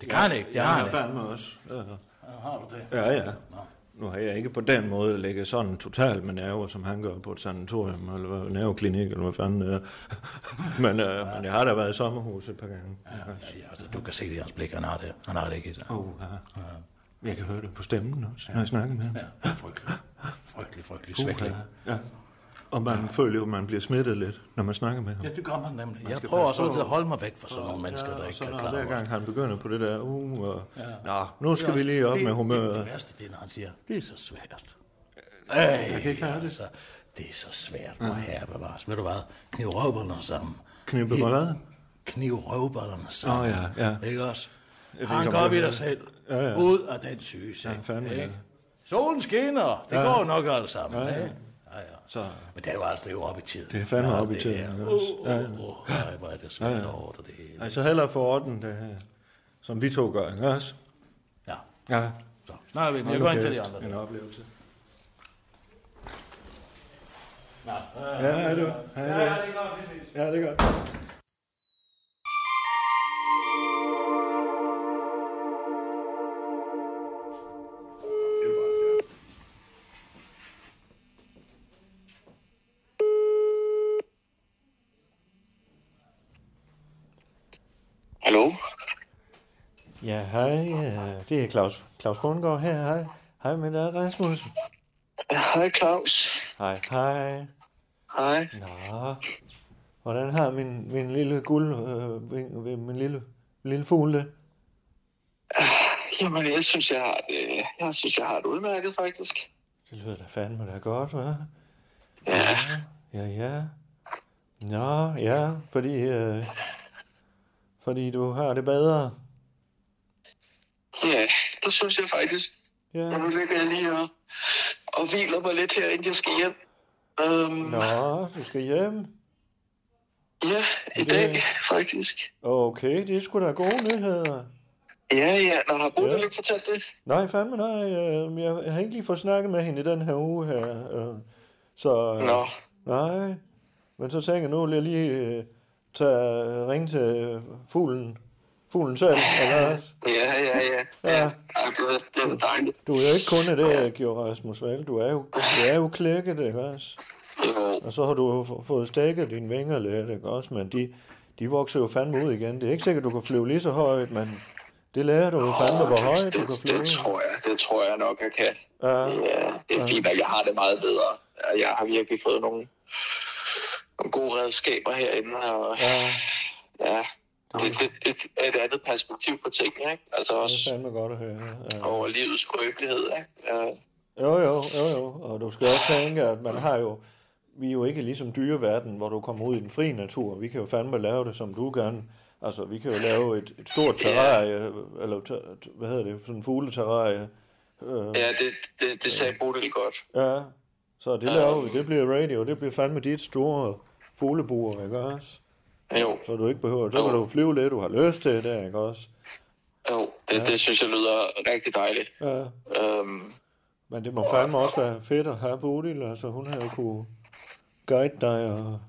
Det kan han ikke, det har han jeg ikke. fandme også. Ja. Har du det? Ja, ja. Nu har jeg ikke på den måde lægget sådan totalt med nerver, som han gør på et sanatorium, eller nerveklinik, eller hvad fanden det er. men, øh, men jeg har da været i sommerhus et par gange. Ja, ja, altså, du kan se det i hans blik, han har det. Han har det ikke sig. Oh, ja. Jeg kan høre det på stemmen også, når jeg snakker med ham. Ja, frygtelig. Frygtelig, frygtelig svækling. Ja. Og man føler jo, at man bliver smittet lidt, når man snakker med ham. Ja, det gør man nemlig. Man Jeg prøver også altid at holde mig væk fra sådan nogle mennesker, der og ikke så kan klare hver gang han begynder på det der, uh, og, Ja. nå, nu skal vi lige op det, med Det, humøret. det værste, det er, når han siger, det er så svært. Ej, jeg kan ikke have det. altså, det er så svært. Hvor herre bevares. Ved du hvad? Kniv røvballerne sammen. Knippe Helt- hvad? Kniv røvballerne sammen. Åh, ja, ja. Ikke også? Han går op i dig det. selv. Ja, ja. Ud af den syge Ja, seng. fandme, ja. ikke? Solen skinner. Det Ja. går nok alt sammen. Ja, ja. ikke? Ja, ja. Så, Men det er jo altså det er jo op i tiden. Det er fandme Ja, op i tiden, er- Åh, åh, Ja, ja. åh, ej, hvor er det svært Ja, ja. over det hele. altså hellere få orden, det her, som vi to gør, ikke også? Ja. Ja. Så, snart er vi. Jeg går ind til de andre. En oplevelse. Ja, Ja, det var. Ja, det er godt, vi ses. Ja, det er godt. Hallo? Ja, hej. Det er Claus, Claus Bundgaard her. Hej. Hej med dig, Rasmus. Hej Claus. Hej, hej. Hej. Nå. Hvordan har min, min lille guld, øh, min, min lille, lille fugl det? Jamen, jeg synes, jeg har det, jeg synes, jeg har det udmærket, faktisk. Det lyder da fandme da godt, hva'? Ja. Ja, ja. Nå, ja, fordi, øh, fordi du har det bedre. Ja, det synes jeg faktisk. Ja. Og nu ligger jeg lige og, og hviler mig lidt her, inden jeg skal hjem. Um, Nå, du skal hjem. Ja, i Det- dag, faktisk. Okay, det er sgu da gode nyheder. Ja, ja. Nå, har Bodil Ja. ikke fortalt det? Nej, fandme nej. øh, Jeg har ikke lige fået snakket med hende i den her uge her. øh, Så, øh, Nå. nej. Men så tænker jeg, nu lige øh, tage, ringe til fuglen. Fuglen selv, eller også? Ja, ja, ja. Ja. ja. Det, var dejligt. Du er jo ikke kun det, jeg gjorde, Rasmus Val. Du er jo, du er jo klækket, ikke også? Jo. Og så har du fået stækket dine vinger lidt, ikke også? Men de, de vokser jo fandme ud igen. Det er ikke sikkert, du kan flyve lige så højt, men det lærer du jo fandme, hvor højt du kan flyve. det, tror jeg, det tror jeg nok, jeg kan. Ja. Det er, det er Ja. fint, og jeg har det meget bedre. Jeg har virkelig fået nogle, nogle gode redskaber herinde, og Ja, ja, det er et, et, et andet perspektiv på tingene, ikke? Altså det er også fandme godt at høre. Ja. over livets skrøbelighed, ikke? Ja. Jo, jo, jo, jo. Og du skal også tænke, at man har jo... Vi er jo ikke ligesom dyreverden, hvor du kommer ud i den frie natur. Vi kan jo fandme lave det, som du gerne. Altså, vi kan jo lave et, et stort terrarie, eller ter- hvad hedder det, sådan en fugleterrarie. Øh, Ja, det, det, det sagde Bodil godt. ja, så det laver vi. Det bliver radio. Det bliver fandme dit store fuglebur, ikke også? Jo, Så du ikke behøver... Så kan du flyve lidt, du har lyst til det, ikke også? jo det, det synes jeg lyder rigtig dejligt. Ja. Øhm, Men det må fandme også være fedt at have Bodil. Altså, hun har jo kunne guide dig og...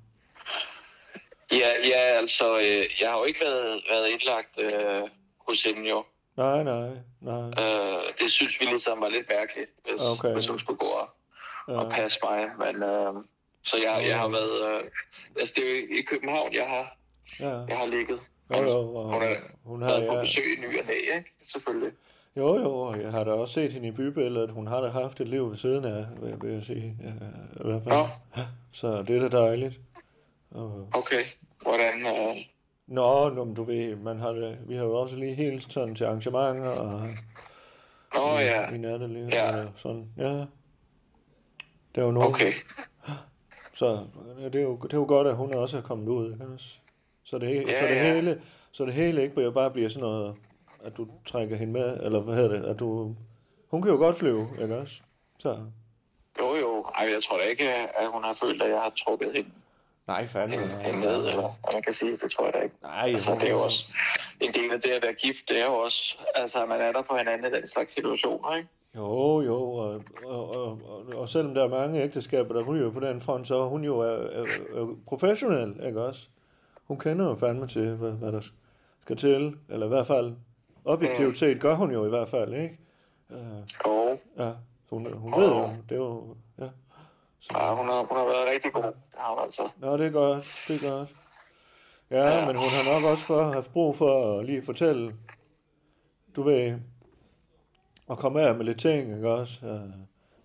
ja, ja, altså, øh, jeg har jo ikke været, været indlagt øh, hos hende jo. Nej, nej, nej. Øh, det synes vi ligesom var lidt mærkeligt, hvis, Okay. okay. hvis hun skulle gå og, Ja. og passe mig. Men, øh, så jeg, jeg har været... Øh, altså, det er jo i København, jeg har, Ja. jeg har ligget. Jo, jo, og Hun har hun har, været på ja, besøg i ny og næ, ikke? Selvfølgelig. jo, jo, og jeg har da også set hende i bybilledet. Hun har da haft et liv ved siden af, vil, vil jeg sige. Ja, i hvert fald. Nå. Så det er da dejligt. Og, Okay. Hvordan... Øh, nå, nå, du ved, man har det, vi har jo også lige helt sådan til arrangementer og Nå ja, i nattelivet Ja. og sådan. Ja. Det er jo nogen. okay. Så det er, jo, det er jo godt, at hun også er kommet ud, ikke? Så det, Ja, så det ja. hele, så det hele ikke bare bliver sådan noget, at du trækker hende med, eller hvad hedder det, at du, hun kan jo godt flyve, ikke også? Så, Jo, jo. Ej, jeg tror da ikke, at hun har følt, at jeg har trukket hende Nej, fandme. en, nej, en med, nej. eller hvad man kan sige. Det tror jeg da ikke. Nej, Altså, det er jo også en del af det at være gift, det er jo også, altså, at man er der for hinanden i den slags situationer, ikke? Jo, jo, og, og, og, og, selvom der er mange ægteskaber, der ryger på den front, så er hun jo er, er, er professionel, ikke også? Hun kender jo fandme til, hvad, hvad der skal til, eller i hvert fald objektivt set gør hun jo i hvert fald, ikke? Uh, Jo, ja, så hun, hun ved jo, det er jo, ja. ja, hun har, hun har været rigtig god. Det har hun altså. Nå, det er godt, det er godt. Ja, men hun har nok også bare haft brug for at lige fortælle, du ved, at komme af med lidt ting, ikke også? Øh,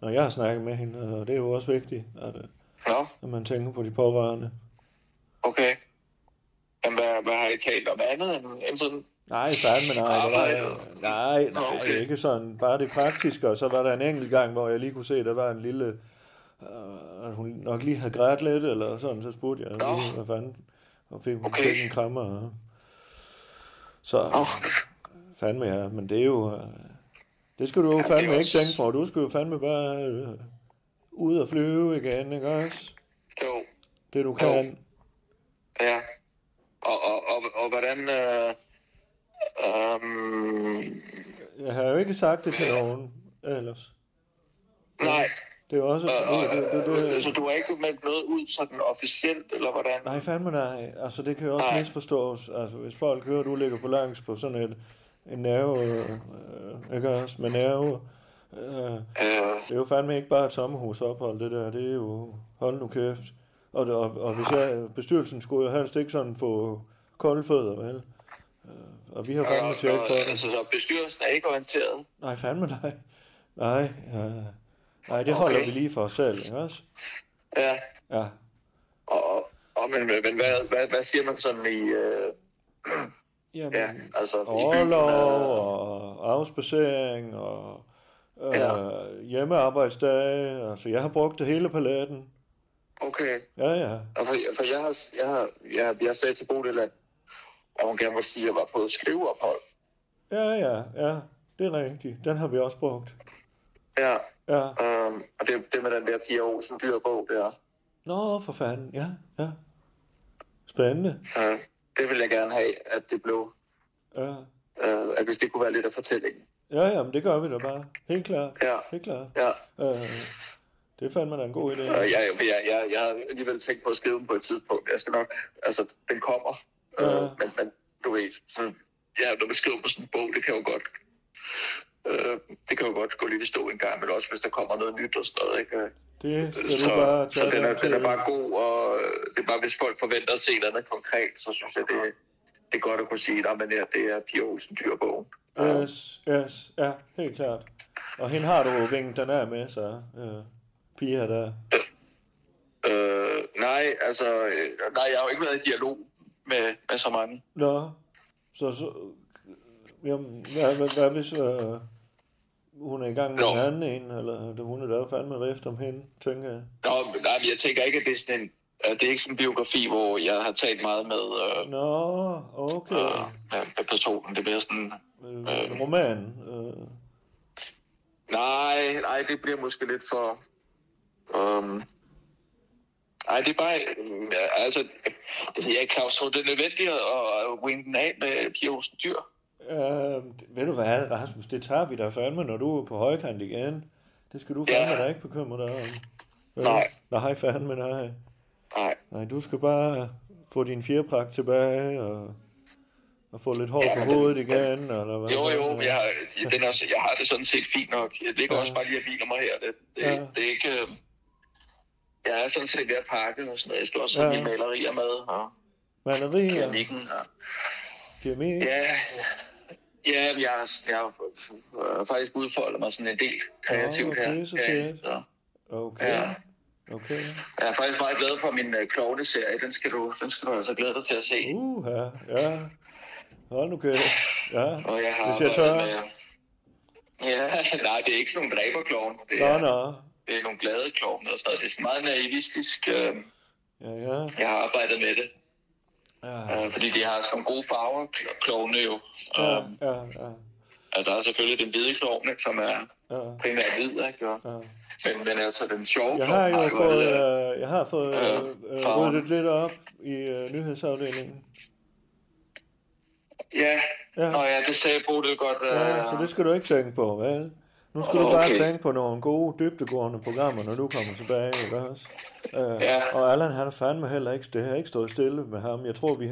Når jeg har snakket med hende, og det er jo også vigtigt, at, øh, Nå, at man tænker på de pårørende. okay. Men hvad, hvad har I talt om andet end, end sådan? Nej, fandme nej. Det var, nej, nej, Okay. ikke sådan. Bare det praktiske, og så var der en enkelt gang, hvor jeg lige kunne se, der var en lille... Øh, at hun nok lige havde grædt lidt, eller sådan, så spurgte jeg lige, hvad fanden. Og fik, hun Okay. fik en krammer. Og... Så Nå, fandme ja, men det er jo... Det skal du jo Ja, det er fandme ikke også- tænke på. Du skal jo fandme bare øh, ud og flyve igen, ikke også? jo, Det du kan. ja. Og, og, og, og hvordan... Øh, øhm, Jeg har jo ikke sagt det til nogen ellers. nej, Det er jo også... og, og, det, det, det, det, så du har ikke meldt noget ud sådan officielt, eller hvordan? Nej, fandme nej. Altså, det kan jo også Nej. misforstås. Altså, hvis folk hører, at du ligger på langs på sådan et, en nerve, øh, ikke også, med nerve, øh, Øh, det er jo fandme ikke bare et sommerhusophold, det der. Det er jo, hold nu kæft. Og, det, og, og hvis jeg, bestyrelsen skulle jo helst ikke sådan få kolde fødder, vel? Øh, og vi har fandme og, på det. altså, så bestyrelsen er ikke orienteret? Nej, fandme nej. Nej, ja. nej, det holder Okay. vi lige for os selv, ikke også? Ja. Ja. Og, og, og men, men hvad, hvad, hvad siger man sådan i... Øh, Jamen, ja, altså? Overlov øh, og afspacering og øh, Ja. hjemmearbejdsdage. Altså, jeg har brugt det hele paletten. Okay. Ja, ja. Og for, for jeg har, jeg har, jeg, jeg sagde til Bodil, at at hun gerne må sige, at jeg var på et skriveophold. Ja, ja, ja. Det er rigtigt. Den har vi også brugt. Ja, Ja. øhm, og det, det med den der Pia Olsen dyr bog der, Nå, for fanden. Ja, ja. Spændende. øh, det vil jeg gerne have, at det blev, Ja. øh, at hvis det kunne være lidt af fortællingen. Ja, ja, men det gør vi da bare. Helt klart. Ja, Helt klart. ja. Øh, det er fandme da en god idé. Og jeg, jeg, jeg, jeg har alligevel tænkt på at skrive den på et tidspunkt. Jeg skal nok, altså, den kommer. Ja. Øh, men, men du ved, sådan, ja, når man skriver på sådan en bog, det kan jo godt, øh, det kan jo godt gå lidt i stå en gang, men også hvis der kommer noget nyt og sådan noget, ikke? Det skal så, du bare tage så den, er, den er bare god, og det er bare, hvis folk forventer at se noget konkret, så synes jeg, det, det er godt at kunne sige, at det er, det er Pia Olsen dyrbogen. Yes, yes, ja, helt klart. Og hende har du jo vinget den er med, så øh, Pia der. Øh, nej, altså, øh, nej, jeg har jo ikke været i dialog med, med så mange. Nå, så, så jamen, hvad, hvad, hvad hvis øh, hun er i gang med Nå. en anden en, eller hun er der fandme rift om hende, tænker jeg. Nå, nej, jeg tænker ikke, at det er sådan en, det er ikke sådan en biografi, hvor jeg har talt meget med, øh, Nå, okay. øh, med, med personen. Det er mere sådan, Øh, en roman. Øh, nej, nej, det bliver måske lidt for... Nej, det er bare... Øh, altså, det ved jeg ikke, Claus, tror det er nødvendigt at, at wing den af med Pia Olsen Dyr? Øh, ved du hvad, Rasmus, det tager vi da fandme, når du er på højkant igen. Det skal du fandme Ja. da ikke bekymre dig om. Vel? Nej. Nej, fandme nej. Nej, Nej, du skal bare få din fjerpragt tilbage, og, og få lidt hår Ja, på det- hovedet igen, eller hvad? jo, jo, jeg, har- den er, jeg har det sådan set fint nok. Jeg ligger Ja. også bare lige og hviler mig her. Det, det, Ja. det er ikke... øh, Jeg er sådan set ved at pakke og sådan noget. Jeg skal også have Ja. mine malerier med, og Malerier, keramikken. Og, keramik, Ja, ja jeg, har- jeg har øh, faktisk udfoldet mig sådan en del kreativt Nå, her. det er så Ja, så, okay, ja. okay. Jeg er faktisk meget glad for min uh, klovne-serie. Den skal, du, den skal du altså glæde dig til at se. Uh, ja, ja. Hold nu kæft. Ja, Og jeg har ser været tør. med... Ja, nej, det er ikke sådan nogle dræberklovne. Det Nå, er, nå. det er nogle glade klovne og sådan noget. Det er sådan meget naivistisk. Øh, Ja, ja. jeg har arbejdet med det. Ja, Øh, fordi de har sådan nogle gode farver, kl- klovne jo. ja, Øh, ja, ja. og der er selvfølgelig den hvide klovne, som er, Ja. primært hvid, ikke? Og, Ja. men, men altså, den sjove Jeg har klovn jo fået, øh, jeg har fået Ja, øh, øh, ryddet lidt op i øh, nyhedsafdelingen. Ja, Ja. Nå ja, det sagde Bodil godt. Ja, øh, så det skal du ikke tænke på, vel? Nu skal du bare tænke på nogle gode, dybdegående programmer, når du kommer tilbage, ikke også? Øh, Ja. Og Allan, han er fandme heller ikke, det har ikke stået stille med ham. Jeg tror, vi,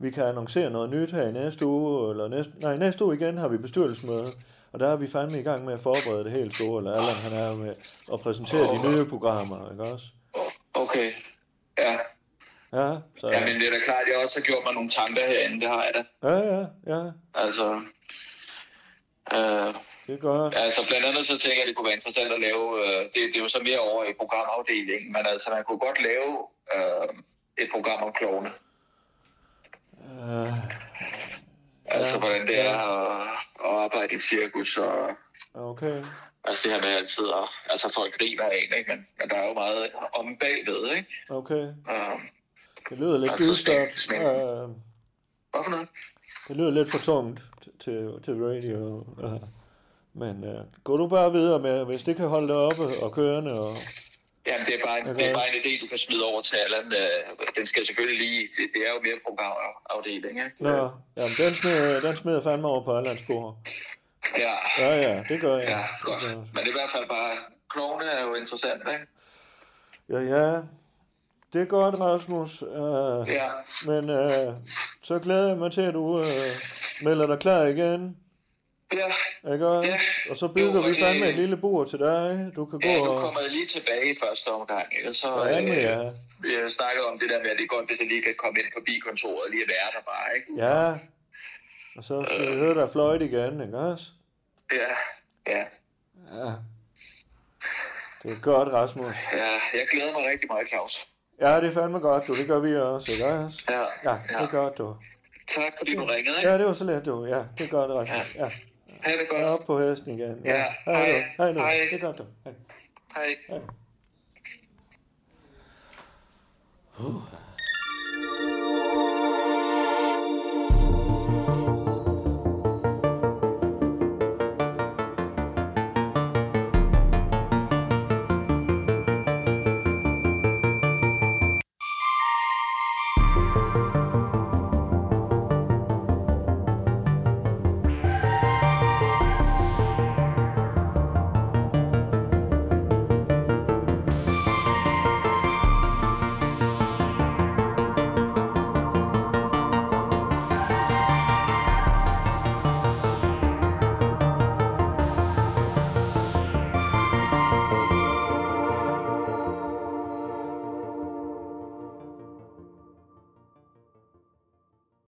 vi kan annoncere noget nyt her i næste uge, eller næste, nej, næste uge igen har vi bestyrelsesmøde, og der er vi fandme i gang med at forberede det helt store, eller Allan, han er med at præsentere de nye programmer, ikke også? Okay, ja. Ja, så, Ja, men det er da klart, at jeg også har gjort mig nogle tanker herinde, det har jeg da. ja, ja, ja, Altså, øh, det er godt. altså blandt andet så tænker jeg, at det kunne være interessant at lave, øh, det, det er jo så mere over i programafdelingen, men altså man kunne godt lave øh, et program om klovne. Øh, Altså Ja, hvordan det ja. er at, at arbejde i et cirkus, og okay. altså det her med altid, og, altså folk griner af en, ikke? Men, men der er jo meget om bagved, ikke? Okay. Øh, Det lyder lidt Altså, dystert. smæk- Øh, hvad for noget? Det lyder lidt for tungt til, til radio. Uh, men uh, gå du bare videre med, hvis det kan holde dig oppe og kørende. Og, Jamen, det er, bare, Okay. det er bare en idé, du kan smide over til Allan. Øh, Den skal selvfølgelig lige... Det, det er jo mere programafdeling, ikke? Nå, jamen, den smider, den smider fandme over på Allands spor. Ja, Ja, ja, det gør jeg. ja, Det godt. jeg. Men det er i hvert fald bare... Klovne er jo interessant, ikke? Ja, ja. Det er godt, Rasmus. Uh, Ja, Men uh, så glæder jeg mig til, at du uh, melder dig klar igen. Ja, Ikke? Ja. Og så bygger Jo, og vi det- fandme et lille bord til dig. Du kan gå ja, nu og... kommer jeg lige tilbage i første omgang, ikke? Så Fandme, øh, ja. vi har snakket om det der med, at det er godt, hvis jeg lige kan komme ind forbi kontoret og lige være der bare, ikke? Ja. Og så skal vi høre dig fløjte igen, ikke også? Ja, ja, Ja. Det er godt, Rasmus. ja. Jeg glæder mig rigtig meget, Claus. Ja, det er fandme godt, du. Det gør vi også, ikke også? Ja, Ja, det er godt, du. Tak, fordi du ringede, ikke? Ja, det var så let, du. Ja, det er godt, Rasmus. Ja, Ha' det jeg er godt. op på hesten igen. Ja, hej, du. hej. Hej, nu. Hej. Det er godt, du. Hej. Hej. Uh.